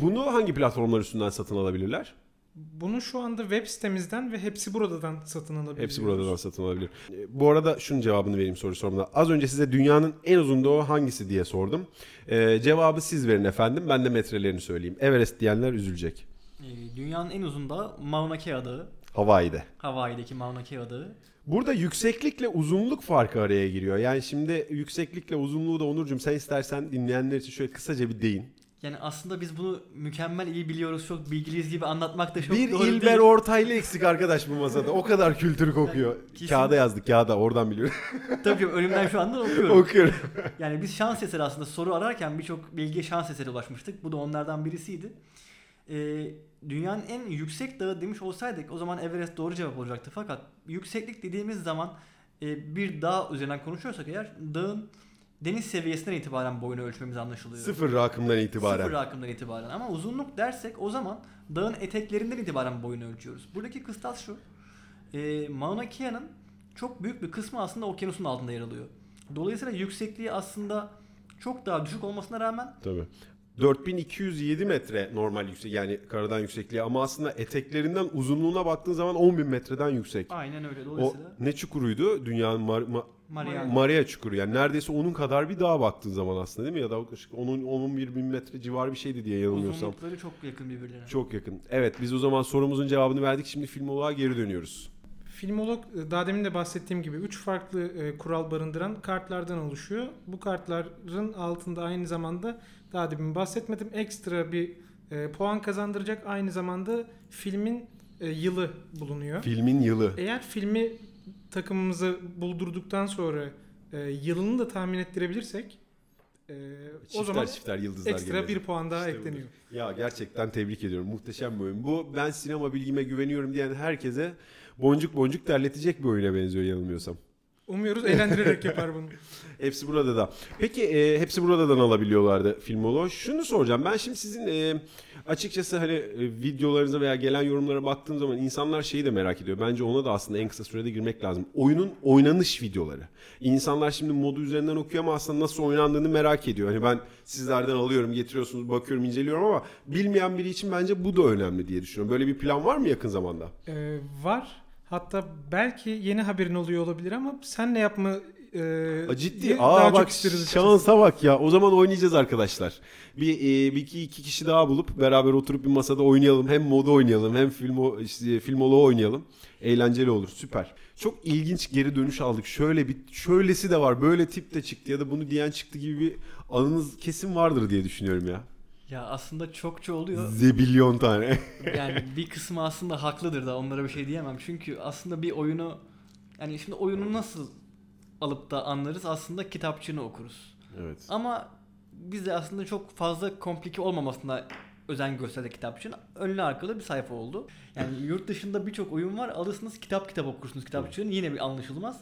Bunu hangi platformlar üstünden satın alabilirler? Bunu şu anda web sitemizden ve hepsi buradan satın alabiliyoruz. Hepsi buradan satın alabilir. E, Bu arada şunun cevabını vereyim soru sorumda. Az önce size dünyanın en uzun dağı hangisi diye sordum. E, cevabı siz verin efendim. Ben de metrelerini söyleyeyim. Everest diyenler üzülecek. Ee, dünyanın en uzun dağı Mauna Kea Dağı. Hawaii'de. Hawaii'deki Mauna Kea Dağı. Burada yükseklikle uzunluk farkı araya giriyor. Yani şimdi yükseklikle uzunluğu da Onurcuğum sen istersen dinleyenler için şöyle kısaca bir deyin. Yani aslında biz bunu mükemmel iyi biliyoruz, çok bilgiliyiz gibi anlatmak da çok bir doğru İlber değil. Ortaylı eksik arkadaş bu masada. O kadar kültür kokuyor. Kesin- Kağıda yazdık kağıda oradan biliyorum. Tabii önümden şu anda okuyorum. Okuyorum. yani biz şans eseri aslında soru ararken birçok bilgiye şans eseri ulaşmıştık. Bu da onlardan birisiydi. Ee, dünyanın en yüksek dağı demiş olsaydık o zaman Everest doğru cevap olacaktı. Fakat yükseklik dediğimiz zaman e, bir dağ üzerinden konuşuyorsak eğer dağın deniz seviyesinden itibaren boyunu ölçmemiz anlaşılıyor. Sıfır rakımdan itibaren. Sıfır rakımdan itibaren. Ama uzunluk dersek o zaman dağın eteklerinden itibaren boyunu ölçüyoruz. Buradaki kıstas şu. E, Mauna Kea'nın çok büyük bir kısmı aslında okyanusun altında yer alıyor. Dolayısıyla yüksekliği aslında çok daha düşük olmasına rağmen Tabii. 4207 metre normal yüksek yani karadan yüksekliği ama aslında eteklerinden uzunluğuna baktığın zaman 10.000 metreden yüksek. Aynen öyle. O Dolayısıyla ne çukuruydu? Dünyanın Mar- Ma- Mariana. Maria çukuru yani neredeyse onun kadar bir dağa baktığın zaman aslında değil mi? Ya da yaklaşık onun 11 bin metre civarı bir şeydi diye yanılmıyorsam. Uzunlukları çok yakın birbirlerine. Çok yakın. Evet biz o zaman sorumuzun cevabını verdik. Şimdi filmoloğa geri dönüyoruz. Filmolog e, daha demin de bahsettiğim gibi 3 farklı e, kural barındıran kartlardan oluşuyor. Bu kartların altında aynı zamanda daha demin bahsetmedim ekstra bir e, puan kazandıracak aynı zamanda filmin e, yılı bulunuyor. Filmin yılı. Eğer filmi takımımıza buldurduktan sonra e, yılını da tahmin ettirebilirsek e, o zaman çifter yıldızlar ekstra geliyor. bir puan daha İşte budur. ekleniyor. Ya gerçekten tebrik ediyorum. Muhteşem bir oyun. Bu ben sinema bilgime güveniyorum diyen herkese boncuk boncuk terletecek bir oyuna benziyor yanılmıyorsam. Umuyoruz eğlendirerek yapar bunu. Hepsi burada da. Peki e, hepsi buradan alabiliyorlardı Filmolo. Şunu soracağım. Ben şimdi sizin e, açıkçası hani e, videolarınıza veya gelen yorumlara baktığım zaman insanlar şeyi de merak ediyor. Bence ona da aslında en kısa sürede girmek lazım. Oyunun oynanış videoları. İnsanlar şimdi modu üzerinden okuyor ama aslında nasıl oynandığını merak ediyor. Hani ben sizlerden alıyorum, getiriyorsunuz, bakıyorum, inceliyorum ama bilmeyen biri için bence bu da önemli diye düşünüyorum. Böyle bir plan var mı yakın zamanda? Ee, var. Hatta belki yeni haberin oluyor olabilir ama sen ne yapma e, Aa, Ciddi. Aa daha bak çok isteriz açıkçası. şansa bak ya. O zaman oynayacağız arkadaşlar. Bir, e, bir iki, iki kişi daha bulup beraber oturup bir masada oynayalım. Hem modu oynayalım hem filmo, işte, filmolu oynayalım. Eğlenceli olur. Süper. Çok ilginç geri dönüş aldık. Şöyle bir şöylesi de var. Böyle tip de çıktı ya da bunu diyen çıktı gibi bir anınız kesin vardır diye düşünüyorum ya. Ya aslında çokça oluyor. Zebilyon tane. yani bir kısmı aslında haklıdır da onlara bir şey diyemem. Çünkü aslında bir oyunu yani şimdi oyunu nasıl alıp da anlarız aslında kitapçığını okuruz. evet. Ama biz de aslında çok fazla komplike olmamasına özen gösterdik kitapçığın. Önlü arkalı bir sayfa oldu. Yani yurt dışında birçok oyun var. Alırsınız kitap kitap okursunuz kitapçığını yine bir anlaşılmaz.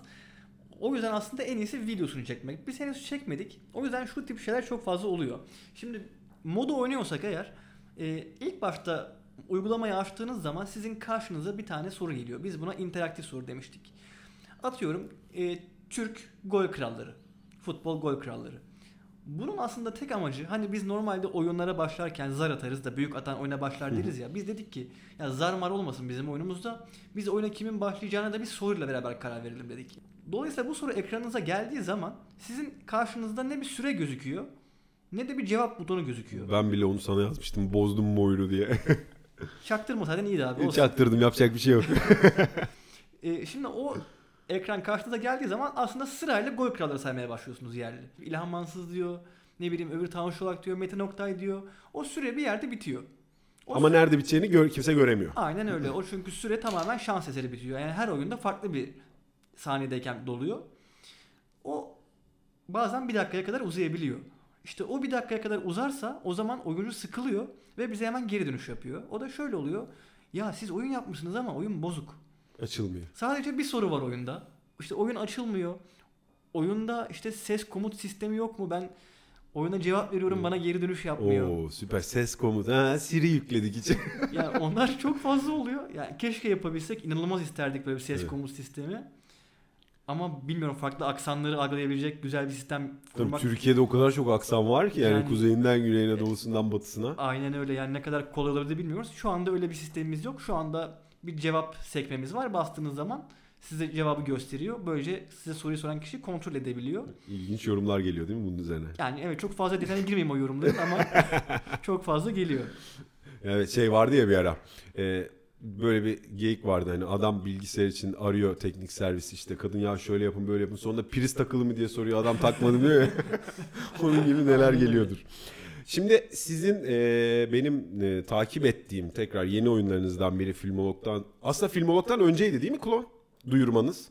O yüzden aslında en iyisi videosunu çekmek. Biz henüz çekmedik. O yüzden şu tip şeyler çok fazla oluyor. Şimdi modu oynuyorsak eğer e, ilk başta uygulamayı açtığınız zaman sizin karşınıza bir tane soru geliyor. Biz buna interaktif soru demiştik. Atıyorum e, Türk gol kralları. Futbol gol kralları. Bunun aslında tek amacı hani biz normalde oyunlara başlarken zar atarız da büyük atan oyuna başlar deriz ya. Biz dedik ki ya zar mar olmasın bizim oyunumuzda. Biz oyuna kimin başlayacağına da bir soruyla beraber karar verelim dedik. Dolayısıyla bu soru ekranınıza geldiği zaman sizin karşınızda ne bir süre gözüküyor ne de bir cevap butonu gözüküyor. Ben bile onu sana yazmıştım. Bozdum mu oyunu diye. Çaktırmasaydın iyiydi abi. olsun. Çaktırdım yapacak bir şey yok. E, şimdi o ekran karşınıza geldiği zaman aslında sırayla gol kralları saymaya başlıyorsunuz yerli. İlhan Mansız diyor. Ne bileyim öbür Tanju Çolak diyor. Metin Oktay diyor. O süre bir yerde bitiyor. O Ama süre- nerede biteceğini gör, kimse göremiyor. Aynen öyle. O çünkü süre tamamen şans eseri bitiyor. Yani her oyunda farklı bir saniyedeyken doluyor. O bazen bir dakikaya kadar uzayabiliyor. İşte o bir dakikaya kadar uzarsa o zaman oyuncu sıkılıyor ve bize hemen geri dönüş yapıyor. O da şöyle oluyor. Ya siz oyun yapmışsınız ama oyun bozuk. Açılmıyor. Sadece bir soru var oyunda. İşte oyun açılmıyor. Oyunda işte ses komut sistemi yok mu? Ben oyuna cevap veriyorum bana geri dönüş yapmıyor. Oo süper ses komutu. Ha Siri yükledik içi. Yani onlar çok fazla oluyor. Yani keşke yapabilsek inanılmaz isterdik böyle bir ses Evet. komut sistemi. Ama bilmiyorum farklı aksanları algılayabilecek güzel bir sistem Tabii kurmak. Türkiye'de o kadar çok aksan var ki yani, Yani- kuzeyinden güneyine doğusundan batısına. Aynen öyle yani ne kadar kolay olabilir bilmiyoruz. Şu anda öyle bir sistemimiz yok. Şu anda bir cevap sekmemiz var. Bastığınız zaman size cevabı gösteriyor. Böylece size soruyu soran kişi kontrol edebiliyor. İlginç yorumlar geliyor değil mi bunun üzerine? Yani evet çok fazla detaya girmeyeyim o yorumların ama çok fazla geliyor. Evet şey vardı ya bir ara. e, böyle bir geyik vardı hani adam bilgisayar için arıyor teknik servisi işte kadın ya şöyle yapın böyle yapın sonunda priz takılı mı diye soruyor adam takmadı diyor ya. Onun gibi neler geliyordur. Şimdi sizin e, benim e, takip ettiğim tekrar yeni oyunlarınızdan biri Filmolog'dan aslında Filmolog'dan önceydi değil mi Klon? Duyurmanız.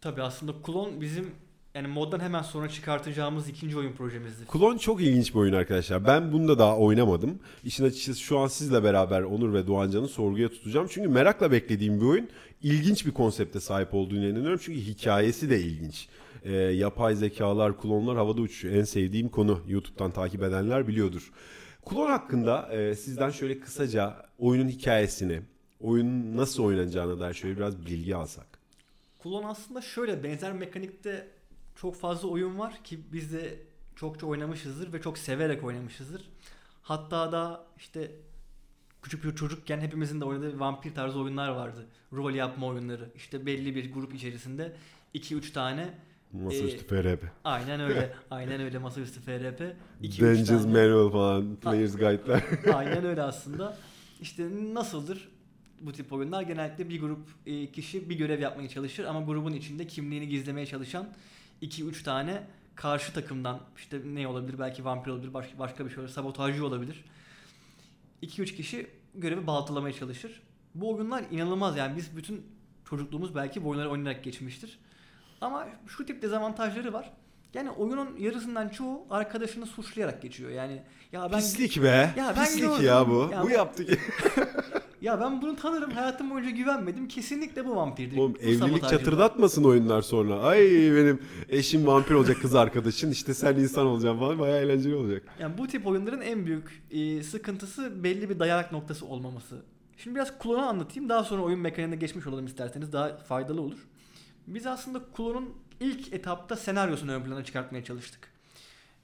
Tabii aslında klon bizim yani moddan hemen sonra çıkartacağımız ikinci oyun projemizdi. Klon çok ilginç bir oyun arkadaşlar. Ben bunu da daha oynamadım. İşin açıkçası şu an sizle beraber Onur ve Doğancan'ı sorguya tutacağım. Çünkü merakla beklediğim bir oyun. İlginç bir konsepte sahip olduğunu inanıyorum. Çünkü hikayesi de ilginç. Ee, yapay zekalar, klonlar havada uçuşuyor. En sevdiğim konu. YouTube'dan takip edenler biliyordur. Klon hakkında e, sizden şöyle kısaca oyunun hikayesini, oyunun nasıl oynanacağına dair şöyle biraz bilgi alsak. Klon aslında şöyle benzer mekanikte çok fazla oyun var ki biz de çokça oynamışızdır ve çok severek oynamışızdır. Hatta da işte küçük bir çocukken hepimizin de oynadığı vampir tarzı oyunlar vardı. Rol yapma oyunları. İşte belli bir grup içerisinde 2-3 tane Masaüstü Ee, FRP. aynen öyle. aynen öyle masaüstü FRP. 2-3 Dungeons tane. Manual falan. Player's Guide'lar. Aynen öyle aslında. İşte nasıldır bu tip oyunlar? Genellikle bir grup e, kişi bir görev yapmaya çalışır ama grubun içinde kimliğini gizlemeye çalışan 2-3 tane karşı takımdan işte ne olabilir? Belki vampir olabilir, başka, başka bir şey olabilir, sabotajcı olabilir. 2-3 kişi görevi baltalamaya çalışır. Bu oyunlar inanılmaz yani biz bütün çocukluğumuz belki bu oyunları oynayarak geçmiştir. Ama şu tip dezavantajları var. Yani oyunun yarısından çoğu arkadaşını suçlayarak geçiyor. Yani ya ben Pislik be. Ya ben Pislik gördüm. ya bu. Ya bu bu- yaptı ki. Ya ben bunu tanırım. Hayatım boyunca güvenmedim. Kesinlikle bu vampirdi. Oğlum Bu evlilik çatırdatmasın oyunlar sonra. Ay benim eşim vampir olacak kız arkadaşın. işte sen insan olacaksın falan. Bayağı eğlenceli olacak. Yani bu tip oyunların en büyük e, sıkıntısı belli bir dayanak noktası olmaması. Şimdi biraz klonu anlatayım. Daha sonra oyun mekaniğine geçmiş olalım isterseniz. Daha faydalı olur. Biz aslında klonun ilk etapta senaryosunu ön plana çıkartmaya çalıştık.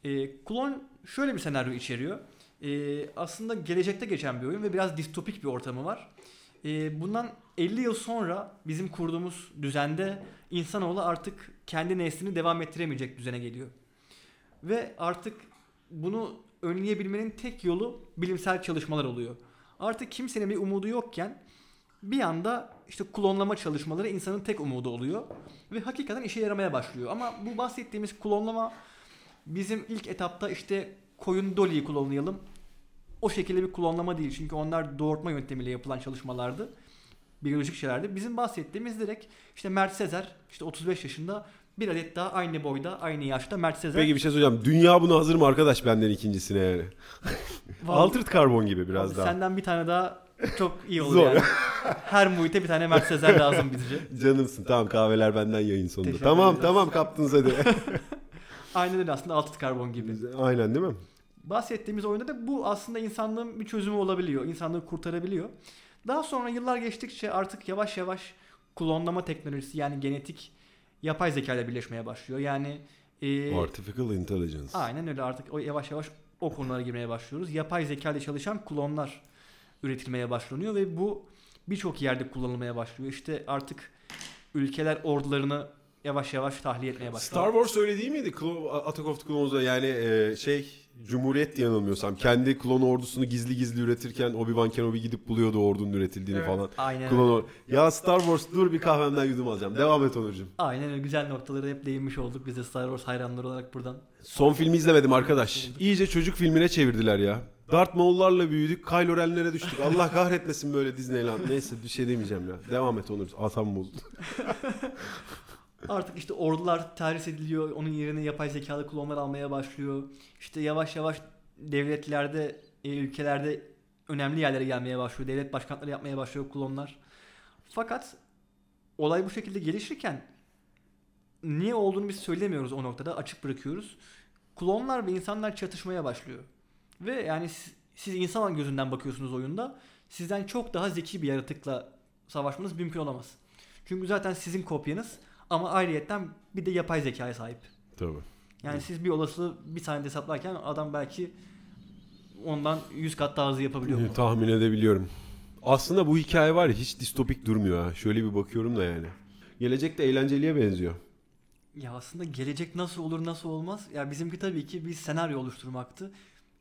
E, klon şöyle bir senaryo içeriyor. E, aslında gelecekte geçen bir oyun ve biraz distopik bir ortamı var. E, bundan 50 yıl sonra bizim kurduğumuz düzende insanoğlu artık kendi neslini devam ettiremeyecek düzene geliyor. Ve artık bunu önleyebilmenin tek yolu bilimsel çalışmalar oluyor. Artık kimsenin bir umudu yokken bir anda işte klonlama çalışmaları insanın tek umudu oluyor ve hakikaten işe yaramaya başlıyor. Ama bu bahsettiğimiz klonlama bizim ilk etapta işte koyun Dolly'yi klonlayalım. O şekilde bir klonlama değil çünkü onlar doğurtma yöntemiyle yapılan çalışmalardı. Biyolojik şeylerdi. Bizim bahsettiğimiz direkt işte Mert Sezer işte 35 yaşında bir adet daha aynı boyda aynı yaşta Mert Sezer. Peki bir şey söyleyeceğim. Dünya buna hazır mı arkadaş benden ikincisine yani? Vallahi- Altered karbon gibi biraz Abi daha. Senden bir tane daha çok iyi olur Zor. yani. Her muhite bir tane Mert Sezer lazım bizce. Canımsın. Tamam kahveler benden yayın sonunda. Teşekkür Tamam ederiz. tamam kaptınız hadi. Aynen öyle aslında altı karbon gibi. Aynen değil mi? Bahsettiğimiz oyunda da bu aslında insanlığın bir çözümü olabiliyor. İnsanlığı kurtarabiliyor. Daha sonra yıllar geçtikçe artık yavaş yavaş klonlama teknolojisi yani genetik yapay zeka ile birleşmeye başlıyor. Yani e, Artificial Intelligence. aynen öyle artık o yavaş yavaş o konulara girmeye başlıyoruz. Yapay zeka ile çalışan klonlar üretilmeye başlanıyor ve bu birçok yerde kullanılmaya başlıyor. İşte artık ülkeler ordularını yavaş yavaş tahliye etmeye başlıyor. Star Wars öyle değil miydi? Attack of the Clones'da yani e, şey Cumhuriyet diye yanılmıyorsam. Kendi klon ordusunu gizli gizli üretirken Obi-Wan Kenobi gidip buluyordu ordunun üretildiğini Evet. falan. Aynen Klon or- Ya Star Wars dur bir kahvemden yudum alacağım. Devam et Onurcuğum. Aynen öyle güzel noktaları hep değinmiş olduk biz de Star Wars hayranları olarak buradan. Son filmi izlemedim arkadaş. İyice çocuk filmine çevirdiler ya. Darth Maul'larla büyüdük, Kylo Ren'lere düştük. Allah kahretmesin böyle Disneyland. Neyse bir şey demeyeceğim ya. Devam et Onur. Atam bozdu. Artık işte ordular terhis ediliyor. Onun yerine yapay zekalı klonlar almaya başlıyor. İşte yavaş yavaş devletlerde, e, ülkelerde önemli yerlere gelmeye başlıyor. Devlet başkanları yapmaya başlıyor klonlar. Fakat olay bu şekilde gelişirken niye olduğunu biz söylemiyoruz o noktada. Açık bırakıyoruz. Klonlar ve insanlar çatışmaya başlıyor. Ve yani siz, siz insan gözünden bakıyorsunuz oyunda. Sizden çok daha zeki bir yaratıkla savaşmanız mümkün olamaz. Çünkü zaten sizin kopyanız ama ayrıyetten bir de yapay zekaya sahip. Tabii. Yani siz bir olasılığı bir saniyede hesaplarken adam belki ondan 100 kat daha hızlı yapabiliyor. bunu. Tahmin edebiliyorum. Aslında bu hikaye var ya hiç distopik durmuyor ha. Şöyle bir bakıyorum da yani. Gelecekte eğlenceliye benziyor. Ya aslında gelecek nasıl olur nasıl olmaz? Ya bizimki tabii ki bir senaryo oluşturmaktı.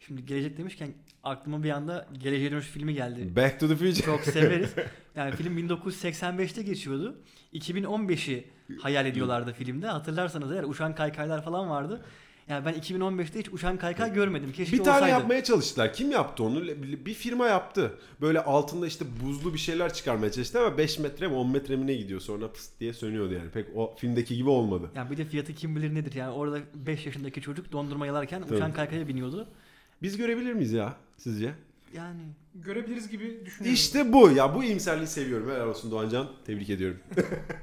Şimdi gelecek demişken aklıma bir anda Geleceğe Dönüş filmi geldi. Back to the Future. Çok severiz. Yani film 1985'te geçiyordu. 2015'i hayal ediyorlardı filmde. Hatırlarsanız eğer uçan kaykaylar falan vardı. Yani ben 2015'te hiç uçan kaykay görmedim. Keşke Bir tane olsaydı. yapmaya çalıştılar. Kim yaptı onu? Bir firma yaptı. Böyle altında işte buzlu bir şeyler çıkarmaya çalıştı ama 5 metre mi 10 metre mi ne gidiyor sonra pıst diye sönüyordu yani. Pek o filmdeki gibi olmadı. Yani bir de fiyatı kim bilir nedir yani orada 5 yaşındaki çocuk dondurma yalarken Tabii. uçan kaykaya biniyordu. Biz görebilir miyiz ya sizce? Yani Görebiliriz gibi düşünüyorum. İşte bu. Ya bu iyimserliği seviyorum. Helal olsun Doğancan. Tebrik ediyorum.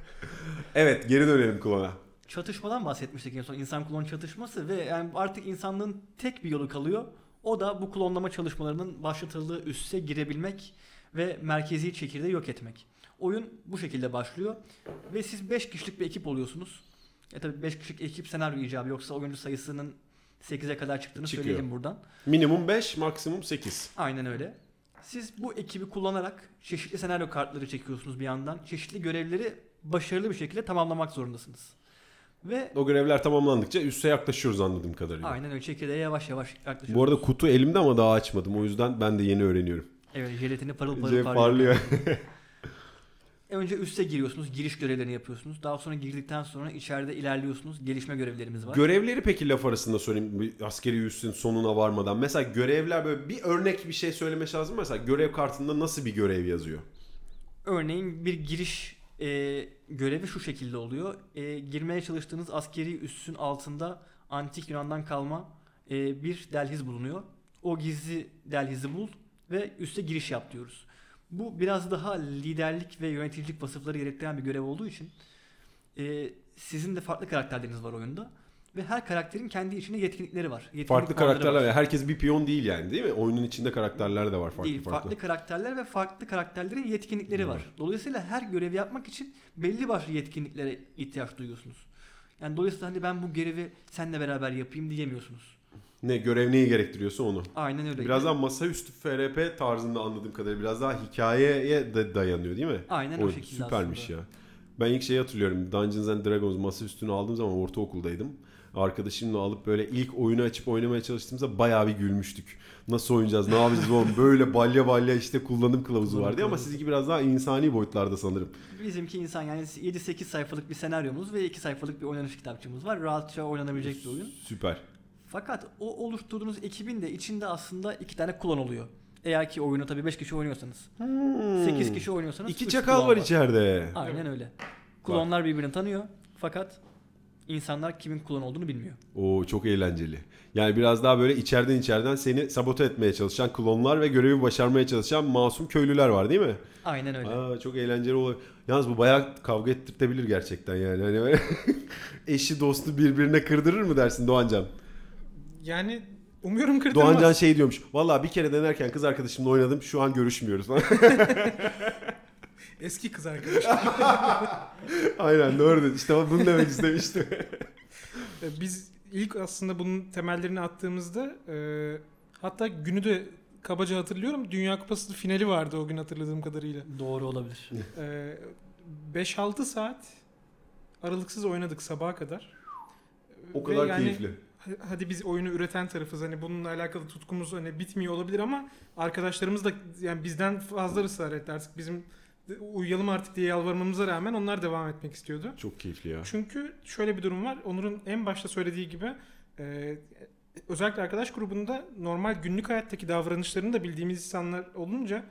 evet geri dönelim klona. çatışmadan bahsetmiştik en son insan klon çatışması ve yani artık insanlığın tek bir yolu kalıyor. O da bu klonlama çalışmalarının başlatıldığı üsse girebilmek ve merkezi çekirdeği yok etmek. Oyun bu şekilde başlıyor ve siz 5 kişilik bir ekip oluyorsunuz. E tabi 5 kişilik ekip senaryo icabı yoksa oyuncu sayısının 8'e kadar çıktığını Çıkıyor. söyleyelim buradan. Minimum 5, maksimum 8. Aynen öyle. Siz bu ekibi kullanarak çeşitli senaryo kartları çekiyorsunuz bir yandan. Çeşitli görevleri başarılı bir şekilde tamamlamak zorundasınız. Ve O görevler tamamlandıkça üste yaklaşıyoruz anladığım kadarıyla. aynen öyle çekirdeğe yavaş yavaş yaklaşıyorsunuz. Bu arada kutu elimde ama daha açmadım. O yüzden ben de yeni öğreniyorum. Evet jelatini parıl parıl Cep parlıyor. parlıyor. Önce üste giriyorsunuz, giriş görevlerini yapıyorsunuz. Daha sonra girdikten sonra içeride ilerliyorsunuz. Gelişme görevlerimiz var. Görevleri peki laf arasında sorayım bir askeri üssün sonuna varmadan. Mesela görevler böyle bir örnek bir şey söyleme lazım. mı? Mesela görev kartında nasıl bir görev yazıyor? Örneğin bir giriş e, görevi şu şekilde oluyor. E, girmeye çalıştığınız askeri üssün altında antik Yunan'dan kalma e, bir delhiz bulunuyor. O gizli delhizi bul ve üste giriş yap diyoruz. Bu biraz daha liderlik ve yöneticilik vasıfları gerektiren bir görev olduğu için e, sizin de farklı karakterleriniz var oyunda. Ve her karakterin kendi içinde yetkinlikleri var. Yetkinlik Farklı karakterler. var. Herkes bir piyon değil yani değil mi? Oyunun içinde karakterler de var farklı değil. farklı. Farklı karakterler ve farklı karakterlerin yetkinlikleri Var. var. Dolayısıyla her görevi yapmak için belli başlı yetkinliklere ihtiyaç duyuyorsunuz. Yani dolayısıyla hani ben bu görevi seninle beraber yapayım diyemiyorsunuz. Ne görev neyi gerektiriyorsa onu. Aynen öyle. Biraz daha masaüstü FRP tarzında anladığım kadarıyla biraz daha hikayeye de dayanıyor değil mi? Aynen o Oyun şekilde süpermiş aslında. ya. Ben ilk şeyi hatırlıyorum. Dungeons and Dragons masa üstünü aldığım zaman ortaokuldaydım. Arkadaşımla alıp böyle ilk oyunu açıp oynamaya çalıştığımızda bayağı bir gülmüştük. Nasıl oynayacağız, ne yapacağız oğlum? Böyle balya balya işte kullanım kılavuzu vardı ama sizinki biraz daha insani boyutlarda sanırım. Bizimki insan yani 7-8 sayfalık bir senaryomuz ve 2 sayfalık bir oynanış kitapçığımız var. Rahatça oynanabilecek bir oyun. Süper. Fakat o oluşturduğunuz ekibin de içinde aslında iki tane klon oluyor. Eğer ki oyunu tabii 5 kişi oynuyorsanız. Hmm. 8 kişi oynuyorsanız İki üç çakal var içeride. Aynen öyle. Klonlar birbirini tanıyor fakat insanlar kimin klon olduğunu bilmiyor. Oo çok eğlenceli. Yani biraz daha böyle içeriden içeriden seni sabote etmeye çalışan klonlar ve görevi başarmaya çalışan masum köylüler var değil mi? Aynen öyle. Aa, çok eğlenceli oluyor. Yalnız bu bayağı kavga ettirtebilir gerçekten yani. Hani böyle eşi dostu birbirine kırdırır mı dersin Doğancan? Yani umuyorum kırdırmaz. Doğancan şey diyormuş. Valla bir kere denerken kız arkadaşımla oynadım. Şu an görüşmüyoruz. Eski kız arkadaş. Aynen doğru dedi. İşte bunu demek istemiştim. E, Biz ilk aslında bunun temellerini attığımızda e, hatta günü de kabaca hatırlıyorum. Dünya Kupası finali vardı o gün hatırladığım kadarıyla. Doğru olabilir. E, 5-6 saat aralıksız oynadık sabaha kadar. o Ve kadar yani keyifli. Hadi biz oyunu üreten tarafız hani bununla alakalı tutkumuz hani bitmiyor olabilir ama arkadaşlarımız da yani bizden fazla ısrar etti artık bizim uyuyalım artık diye yalvarmamıza rağmen onlar devam etmek istiyordu. Çok keyifli ya. Çünkü şöyle bir durum var. Onur'un en başta söylediği gibi e, özellikle arkadaş grubunda normal günlük hayattaki davranışlarını da bildiğimiz insanlar olunca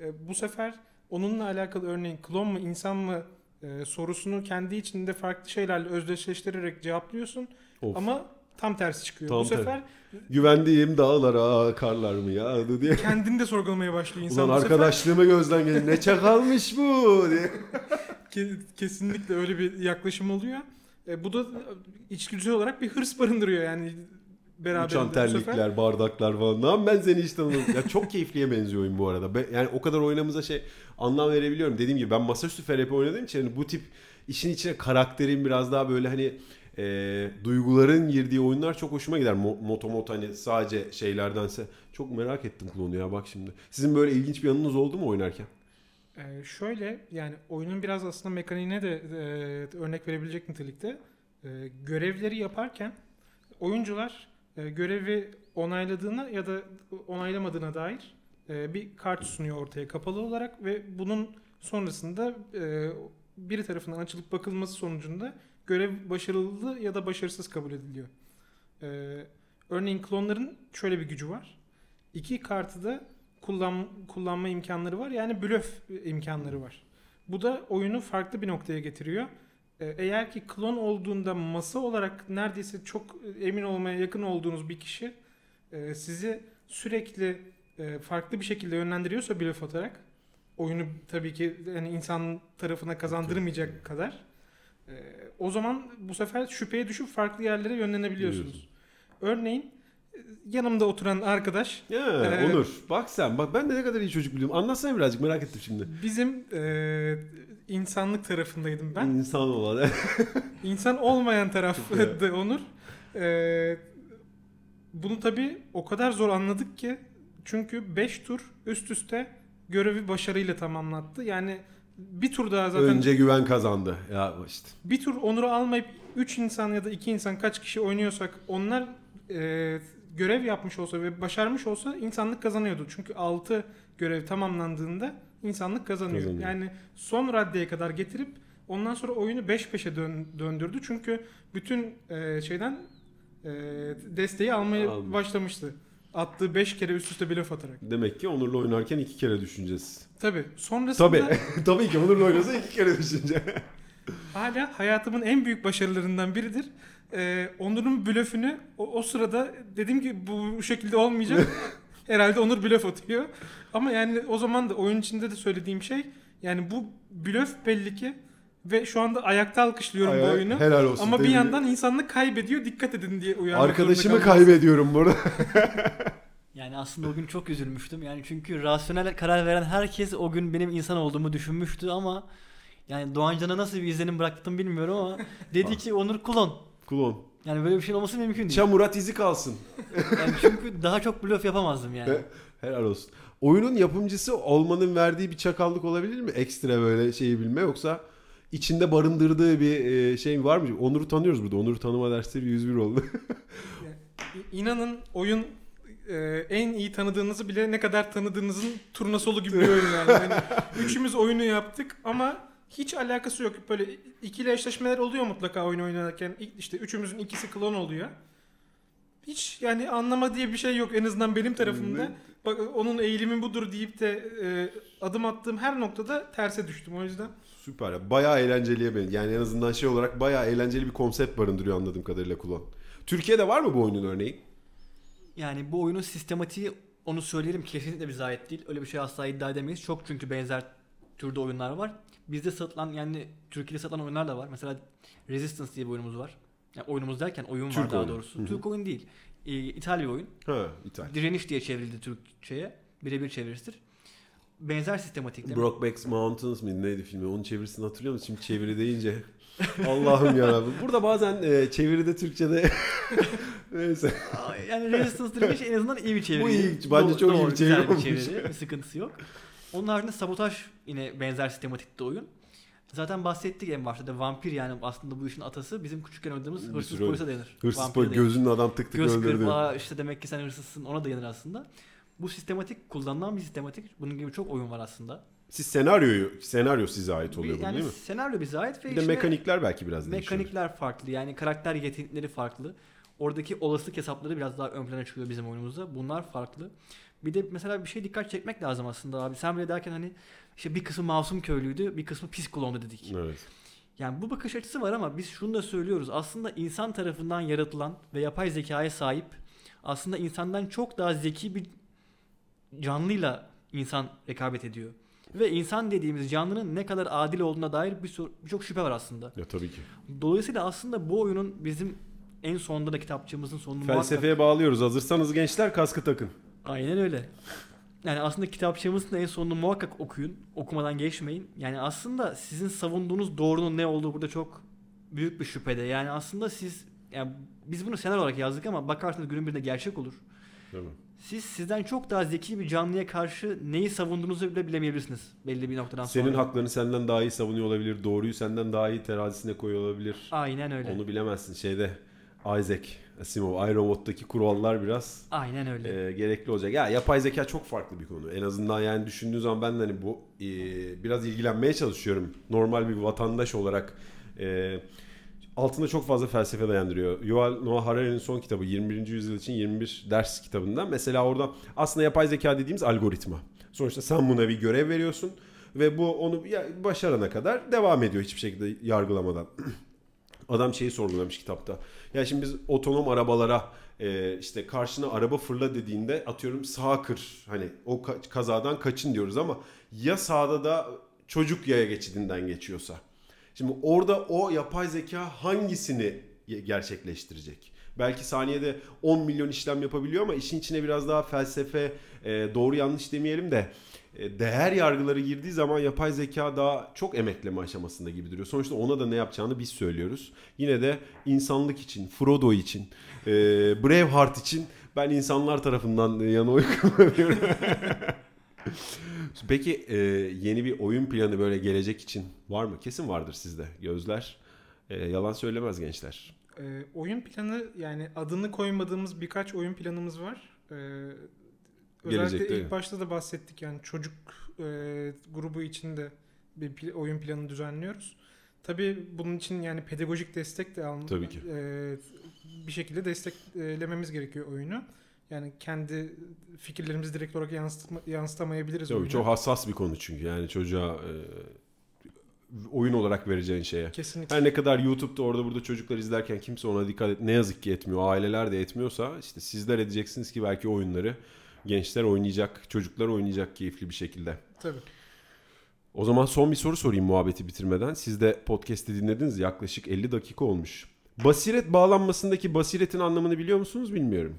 e, bu sefer onunla alakalı örneğin klon mu insan mı e, sorusunu kendi içinde farklı şeylerle özdeşleştirerek cevaplıyorsun Of. ama tam tersi çıkıyor. Tam bu sefer Güvendiğim dağlara karlar mı yağdı diye. kendini de sorgulamaya başlıyor insan. Ulan bu sefer arkadaşlığımı gözden geçir. Ne çakalmış bu diye. Ke- kesinlikle öyle bir yaklaşım oluyor. E, bu da içgüdüsel olarak bir hırs barındırıyor yani beraberinde. Uçan Bu sefer- terlikler, bardaklar falan. Lan ben seni hiç tanımadım. ya çok keyifliye benziyor oyun bu arada. Ben- yani o kadar oynamamıza şey anlam verebiliyorum. Dediğim gibi ben masaüstü FRP oynadığım için hani bu tip işin içine karakterin biraz daha böyle hani e, duyguların girdiği oyunlar çok hoşuma gider. Mo- Motomot hani sadece şeylerdense. Çok merak ettim klonu ya bak şimdi. Sizin böyle ilginç bir anınız oldu mu oynarken? Ee, şöyle yani oyunun biraz aslında mekaniğine de e, örnek verebilecek nitelikte e, görevleri yaparken oyuncular e, görevi onayladığına ya da onaylamadığına dair e, bir kart sunuyor ortaya kapalı olarak ve bunun sonrasında e, biri tarafından açılıp bakılması sonucunda görev başarılı ya da başarısız kabul ediliyor. E, örneğin klonların şöyle bir gücü var. İki kartı da kullan, kullanma imkanları var. Yani blöf imkanları var. Bu da oyunu farklı bir noktaya getiriyor. Ee, Eğer ki klon olduğunda masa olarak neredeyse çok emin olmaya yakın olduğunuz bir kişi e, sizi sürekli e, farklı bir şekilde yönlendiriyorsa blöf atarak oyunu tabii ki yani insan tarafına kazandırmayacak kadar e, o zaman bu sefer şüpheye düşüp farklı yerlere yönlenebiliyorsunuz. Biliyorsun. Örneğin e, yanımda oturan arkadaş Ya Ee, Onur bak sen bak ben de ne kadar iyi çocuk biliyorum. Anlatsana birazcık merak ettim şimdi. Bizim e, insanlık tarafındaydım ben. İnsan olan. İnsan olmayan tarafta Onur. E, bunu tabii o kadar zor anladık ki çünkü 5 tur üst üste görevi başarıyla tamamlattı. Yani bir tur daha zaten Önce güven kazandı. Ya işte. bir tur onuru almayıp 3 insan ya da 2 insan kaç kişi oynuyorsak onlar e, görev yapmış olsa ve başarmış olsa insanlık kazanıyordu. Çünkü 6 görev tamamlandığında insanlık kazanıyor. Kazanıyor. Yani son raddeye kadar getirip ondan sonra oyunu 5 peşe dön, döndürdü. Çünkü bütün e, şeyden e, desteği almaya Almış. başlamıştı. Attığı 5 kere üst üste blöf atarak. Demek ki Onur'la oynarken iki kere düşüneceğiz. Tabii. Sonrasında Tabii. Tabii ki Onur'la oynasa iki kere düşünce. hala hayatımın en büyük başarılarından biridir. Ee, Onur'un blöfünü o, o sırada dedim ki bu, bu şekilde olmayacak. Herhalde Onur blöf atıyor. Ama yani o zaman da oyun içinde de söylediğim şey yani bu blöf belli ki ve şu anda ayakta alkışlıyorum bu Ay- oyunu. Helal olsun. Ama bir yandan insanlık kaybediyor. Dikkat edin diye uyarmak Arkadaşımı kaybediyorum burada. Yani aslında o gün çok üzülmüştüm. Yani çünkü rasyonel karar veren herkes o gün benim insan olduğumu düşünmüştü ama yani Doğancan'a nasıl bir izlenim bıraktım bilmiyorum ama dedi ki Onur klon. Klon. Yani böyle bir şey olması mümkün değil. Çamurat izi kalsın. Yani çünkü daha çok blöf yapamazdım yani. Helal olsun. Oyunun yapımcısı olmanın verdiği bir çakallık olabilir mi? Ekstra böyle şeyi bilme yoksa içinde barındırdığı bir e, şey var mı? Onur'u tanıyoruz burada. Onur'u tanıma dersleri 101 oldu. İnanın oyun e, en iyi tanıdığınızı bile ne kadar tanıdığınızın turna solu gibi bir oyun yani. Yani üçümüz oyunu yaptık ama hiç alakası yok. Böyle ikili eşleşmeler oluyor mutlaka oyun oynarken. İşte üçümüzün ikisi klon oluyor. Hiç yani anlama diye bir şey yok en azından benim tarafımda. Bak onun eğilimi budur deyip de e, adım attığım her noktada terse düştüm o yüzden. Süper. ya. Bayağı eğlenceliye ben. Yani en azından şey olarak bayağı eğlenceli bir konsept barındırıyor anladığım kadarıyla Klon. Türkiye'de var mı bu oyunun örneği? Yani bu oyunun sistematiği onu söyleyelim kesinlikle bize ait değil. Öyle bir şey asla iddia edemeyiz. Çok çünkü benzer türde oyunlar var. Bizde satılan yani Türkiye'de satılan oyunlar da var. Mesela Resistance diye bir oyunumuz var. Yani oyunumuz derken oyun var Türk daha doğrusu. Hı hı. Türk oyun değil. Ee, İtalya bir oyun. Ha, İtalya. Direniş diye çevrildi Türkçe'ye. Birebir çevirisidir. Benzer sistematikte. Brokeback Mountains mıydı neydi filmi? Onun çevirisini hatırlıyor musun? Şimdi çeviri deyince. Allah'ım yarabbim. Burada bazen e, çeviride Türkçe'de neyse. Yani Resistance Direniş en azından iyi bir çeviri. Bu iyi, bence çok iyi bir çeviri güzel olmuş. çeviri. Bir sıkıntısı yok. Onun haricinde Sabotaj yine benzer sistematikte oyun. Zaten bahsettik en başta da vampir yani aslında bu işin atası bizim küçükken oynadığımız Bir hırsız polise dayanır. Hırsız dayanır. gözünün adam tık tık Göz öldürdü. kırpma işte demek ki sen hırsızsın ona dayanır aslında. Bu sistematik kullanılan bir sistematik. Bunun gibi çok oyun var aslında. Siz senaryoyu, senaryo size ait oluyor Bir- yani değil mi? senaryo bize ait ve Bir de işte mekanikler belki biraz değişiyor. mekanikler farklı. Yani karakter yetenekleri farklı. Oradaki olasılık hesapları biraz daha ön plana çıkıyor bizim oyunumuzda. Bunlar farklı. Bir de mesela bir şey dikkat çekmek lazım aslında abi. Sen bile derken hani işte bir kısmı masum köylüydü, bir kısmı pis klondu dedik. Evet. Yani bu bakış açısı var ama biz şunu da söylüyoruz. Aslında insan tarafından yaratılan ve yapay zekaya sahip aslında insandan çok daha zeki bir canlıyla insan rekabet ediyor. Ve insan dediğimiz canlının ne kadar adil olduğuna dair bir sor- birçok şüphe var aslında. Ya tabii ki. Dolayısıyla aslında bu oyunun bizim en sonunda da kitapçığımızın sonunda muhakkak- Felsefeye bağlıyoruz. Hazırsanız gençler kaskı takın. Aynen öyle. Yani aslında kitapçığımızın en sonunu muhakkak okuyun. Okumadan geçmeyin. Yani aslında sizin savunduğunuz doğrunun ne olduğu burada çok büyük bir şüphede. Yani aslında siz yani biz bunu senaryo olarak yazdık ama bakarsanız günün birinde gerçek olur. Değil mi? Siz sizden çok daha zeki bir canlıya karşı neyi savunduğunuzu bile bilemeyebilirsiniz belli bir noktadan sonra. Senin haklarını senden daha iyi savunuyor olabilir. Doğruyu senden daha iyi terazisine koyuyor olabilir. Aynen öyle. Onu bilemezsin. Şeyde Isaac Asimov, iRobot'taki kurallar biraz Aynen öyle. e, gerekli olacak. Ya yapay zeka çok farklı bir konu. En azından yani düşündüğün zaman ben de hani bu e, biraz ilgilenmeye çalışıyorum. Normal bir vatandaş olarak e, altında çok fazla felsefe dayandırıyor. Yuval Noah Harari'nin son kitabı 21. yüzyıl için 21 ders kitabından. Mesela orada aslında yapay zeka dediğimiz algoritma. Sonuçta sen buna bir görev veriyorsun ve bu onu başarana kadar devam ediyor hiçbir şekilde yargılamadan. Adam şeyi sorgulamış kitapta. Ya şimdi biz otonom arabalara e, işte karşına araba fırla dediğinde atıyorum sağa kır. Hani o ka- kazadan kaçın diyoruz ama ya sağda da çocuk yaya geçidinden geçiyorsa. Şimdi orada o yapay zeka hangisini gerçekleştirecek? Belki saniyede 10 milyon işlem yapabiliyor ama işin içine biraz daha felsefe, e, doğru yanlış demeyelim de e, değer yargıları girdiği zaman yapay zeka daha çok emekleme aşamasında gibi duruyor. Sonuçta ona da ne yapacağını biz söylüyoruz. Yine de insanlık için, Frodo için, e, Braveheart için Ben insanlar tarafından yana oy kullanıyorum. Peki e, yeni bir oyun planı böyle gelecek için var mı? Kesin vardır sizde. Gözler e, yalan söylemez gençler. Ee, oyun planı yani adını koymadığımız birkaç oyun planımız var. Ee, özellikle Gelecekte, ilk başta da bahsettik yani çocuk e, grubu içinde bir pl- oyun planı düzenliyoruz. Tabii bunun için yani pedagojik destek de alm- Tabii ki. e, bir şekilde desteklememiz gerekiyor oyunu. Yani kendi fikirlerimizi direkt olarak yansıtma, yansıtamayabiliriz. Tabii, oyuna. çok hassas bir konu çünkü yani çocuğa e, oyun olarak vereceğin şeye. Kesinlikle. Her ne kadar YouTube'da orada burada çocuklar izlerken kimse ona dikkat et ne yazık ki etmiyor. Aileler de etmiyorsa işte sizler edeceksiniz ki belki oyunları gençler oynayacak, çocuklar oynayacak keyifli bir şekilde. Tabii. O zaman son bir soru sorayım muhabbeti bitirmeden. Siz de podcast'i dinlediniz yaklaşık 50 dakika olmuş. Basiret bağlanmasındaki basiretin anlamını biliyor musunuz bilmiyorum.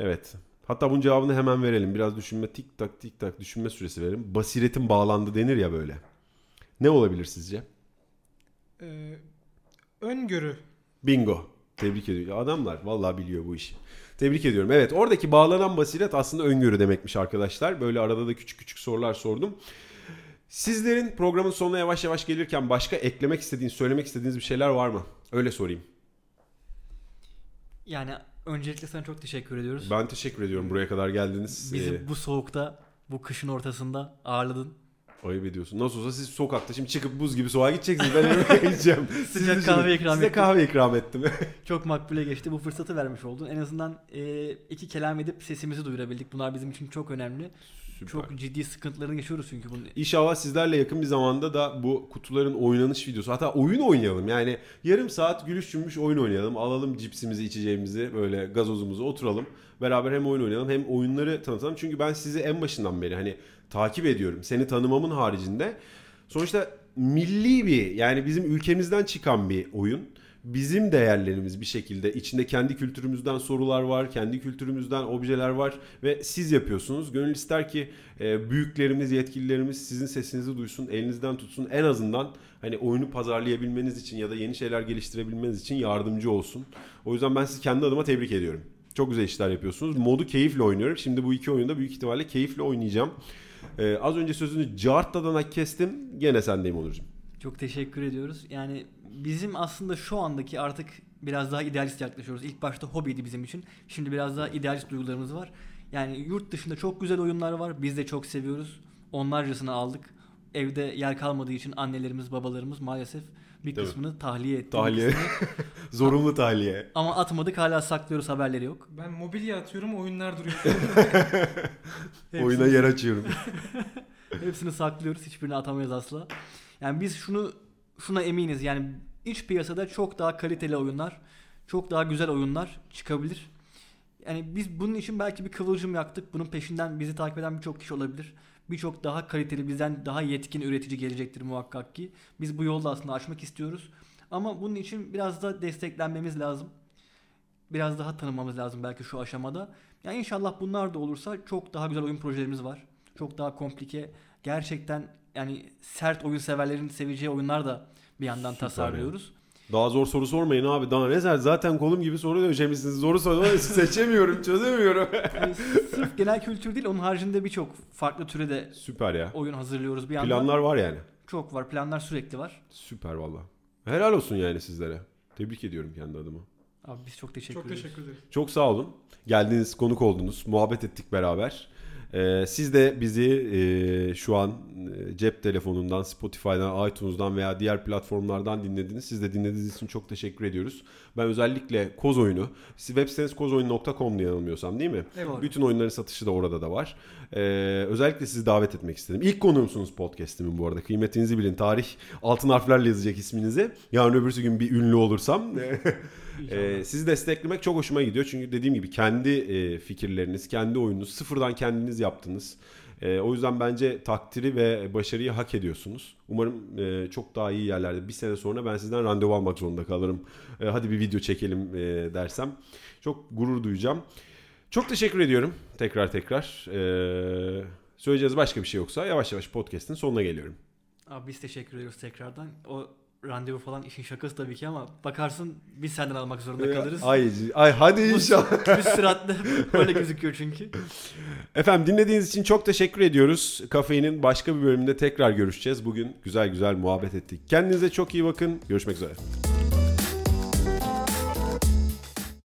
Evet. Hatta bunun cevabını hemen verelim. Biraz düşünme tik tak tik tak düşünme süresi verelim. Basiretin bağlandı denir ya böyle. Ne olabilir sizce? Ee, öngörü Bingo. Tebrik ediyorum. Adamlar vallahi biliyor bu işi. Tebrik ediyorum. Evet oradaki bağlanan basiret aslında öngörü demekmiş arkadaşlar. Böyle arada da küçük küçük sorular sordum. Sizlerin programın sonuna yavaş yavaş gelirken başka eklemek istediğiniz, söylemek istediğiniz bir şeyler var mı? Öyle sorayım. Yani öncelikle sana çok teşekkür ediyoruz. Ben teşekkür ediyorum buraya kadar geldiniz. Bizi Ee, bu soğukta, bu kışın ortasında ağırladın. ayıp ediyorsun. Nasıl olsa siz sokakta şimdi çıkıp buz gibi soğuğa gideceksiniz. Ben yemeğe gideceğim. Sıcak kahve ikram Size ettim. kahve ikram ettim. Çok makbule geçti. Bu fırsatı vermiş oldun. En azından e, iki kelam edip sesimizi duyurabildik. Bunlar bizim için çok önemli. Süper. Çok ciddi sıkıntılarını yaşıyoruz çünkü bunun. İnşallah sizlerle yakın bir zamanda da bu kutuların oynanış videosu hatta oyun oynayalım. Yani yarım saat gülüş cümbüş oyun oynayalım. Alalım cipsimizi, içeceğimizi, böyle gazozumuzu oturalım. Beraber hem oyun oynayalım hem oyunları tanıtalım. Çünkü ben sizi en başından beri hani takip ediyorum. Seni tanımamın haricinde. Sonuçta milli bir yani bizim ülkemizden çıkan bir oyun. Bizim değerlerimiz bir şekilde içinde kendi kültürümüzden sorular var, kendi kültürümüzden objeler var ve siz yapıyorsunuz. Gönül ister ki e, büyüklerimiz, yetkililerimiz sizin sesinizi duysun, elinizden tutsun. En azından hani oyunu pazarlayabilmeniz için ya da yeni şeyler geliştirebilmeniz için yardımcı olsun. O yüzden ben sizi kendi adıma tebrik ediyorum. Çok güzel işler yapıyorsunuz. Modu keyifle oynuyorum. Şimdi bu iki oyunda büyük ihtimalle keyifle oynayacağım. Ee, az önce sözünü Cart'tan kestim. Gene sendeyim Onurcuğum. Çok teşekkür ediyoruz. Yani bizim aslında şu andaki artık biraz daha idealist yaklaşıyoruz. İlk başta hobiydi bizim için. Şimdi biraz daha idealist duygularımız var. Yani yurt dışında çok güzel oyunlar var. Biz de çok seviyoruz. Onlarcasını aldık. Evde yer kalmadığı için annelerimiz, babalarımız maalesef bir Tabii. kısmını tahliye etti. Tahliye. Zorunlu tahliye. Ama atmadık hala saklıyoruz haberleri yok. Ben mobilya atıyorum oyunlar duruyor. Oyuna yer açıyorum. Hepsini saklıyoruz. Hiçbirini atamayız asla. Yani biz şunu şuna eminiz. Yani iç piyasada çok daha kaliteli oyunlar, çok daha güzel oyunlar çıkabilir. Yani biz bunun için belki bir kıvılcım yaktık. Bunun peşinden bizi takip eden birçok kişi olabilir. Birçok daha kaliteli, bizden daha yetkin üretici gelecektir muhakkak ki. Biz bu yolda aslında açmak istiyoruz. Ama bunun için biraz da desteklenmemiz lazım. Biraz daha tanımamız lazım belki şu aşamada. Yani inşallah bunlar da olursa çok daha güzel oyun projelerimiz var. Çok daha komplike, gerçekten yani sert oyun severlerin seveceği oyunlar da bir yandan Süper tasarlıyoruz. Daha zor soru sormayın abi. Daha ne zor. Zaten kolum gibi soru döşemişsiniz. Zoru soru seçemiyorum, çözemiyorum. Yani sırf genel kültür değil, onun haricinde birçok farklı türe de Süper ya. oyun hazırlıyoruz bir yandan. Planlar var yani. Çok var, planlar sürekli var. Süper valla. Helal olsun yani sizlere. Tebrik ediyorum kendi adıma. Abi biz çok teşekkür Çok ederiz. teşekkür ederim. Çok sağ olun. Geldiniz, konuk oldunuz. Muhabbet ettik beraber. Ee, siz de bizi e, şu an e, cep telefonundan, Spotify'dan, iTunes'dan veya diğer platformlardan dinlediniz. Siz de dinlediğiniz için çok teşekkür ediyoruz. Ben özellikle Koz oyunu, web siteniz kozoyun.com diye yanılmıyorsam değil mi? Evet. Bütün oyunların satışı da orada da var. Ee, özellikle sizi davet etmek istedim. İlk konuğumsunuz podcast'imin bu arada. Kıymetinizi bilin. Tarih altın harflerle yazacak isminizi. Yarın öbürsü gün bir ünlü olursam Ee, sizi desteklemek çok hoşuma gidiyor. Çünkü dediğim gibi kendi e, fikirleriniz, kendi oyununuz, sıfırdan kendiniz yaptınız. E, o yüzden bence takdiri ve başarıyı hak ediyorsunuz. Umarım e, çok daha iyi yerlerde bir sene sonra ben sizden randevu almak zorunda kalırım. E, hadi bir video çekelim e, dersem. Çok gurur duyacağım. Çok teşekkür ediyorum tekrar tekrar. E, söyleyeceğiz başka bir şey yoksa yavaş yavaş podcast'in sonuna geliyorum. Abi biz teşekkür ediyoruz tekrardan. O randevu falan işin şakası tabii ki ama bakarsın biz senden almak zorunda kalırız. Ay, ay hadi Bu inşallah. bir süratle böyle gözüküyor çünkü. Efendim dinlediğiniz için çok teşekkür ediyoruz. Kafeinin başka bir bölümünde tekrar görüşeceğiz. Bugün güzel güzel muhabbet ettik. Kendinize çok iyi bakın. Görüşmek üzere.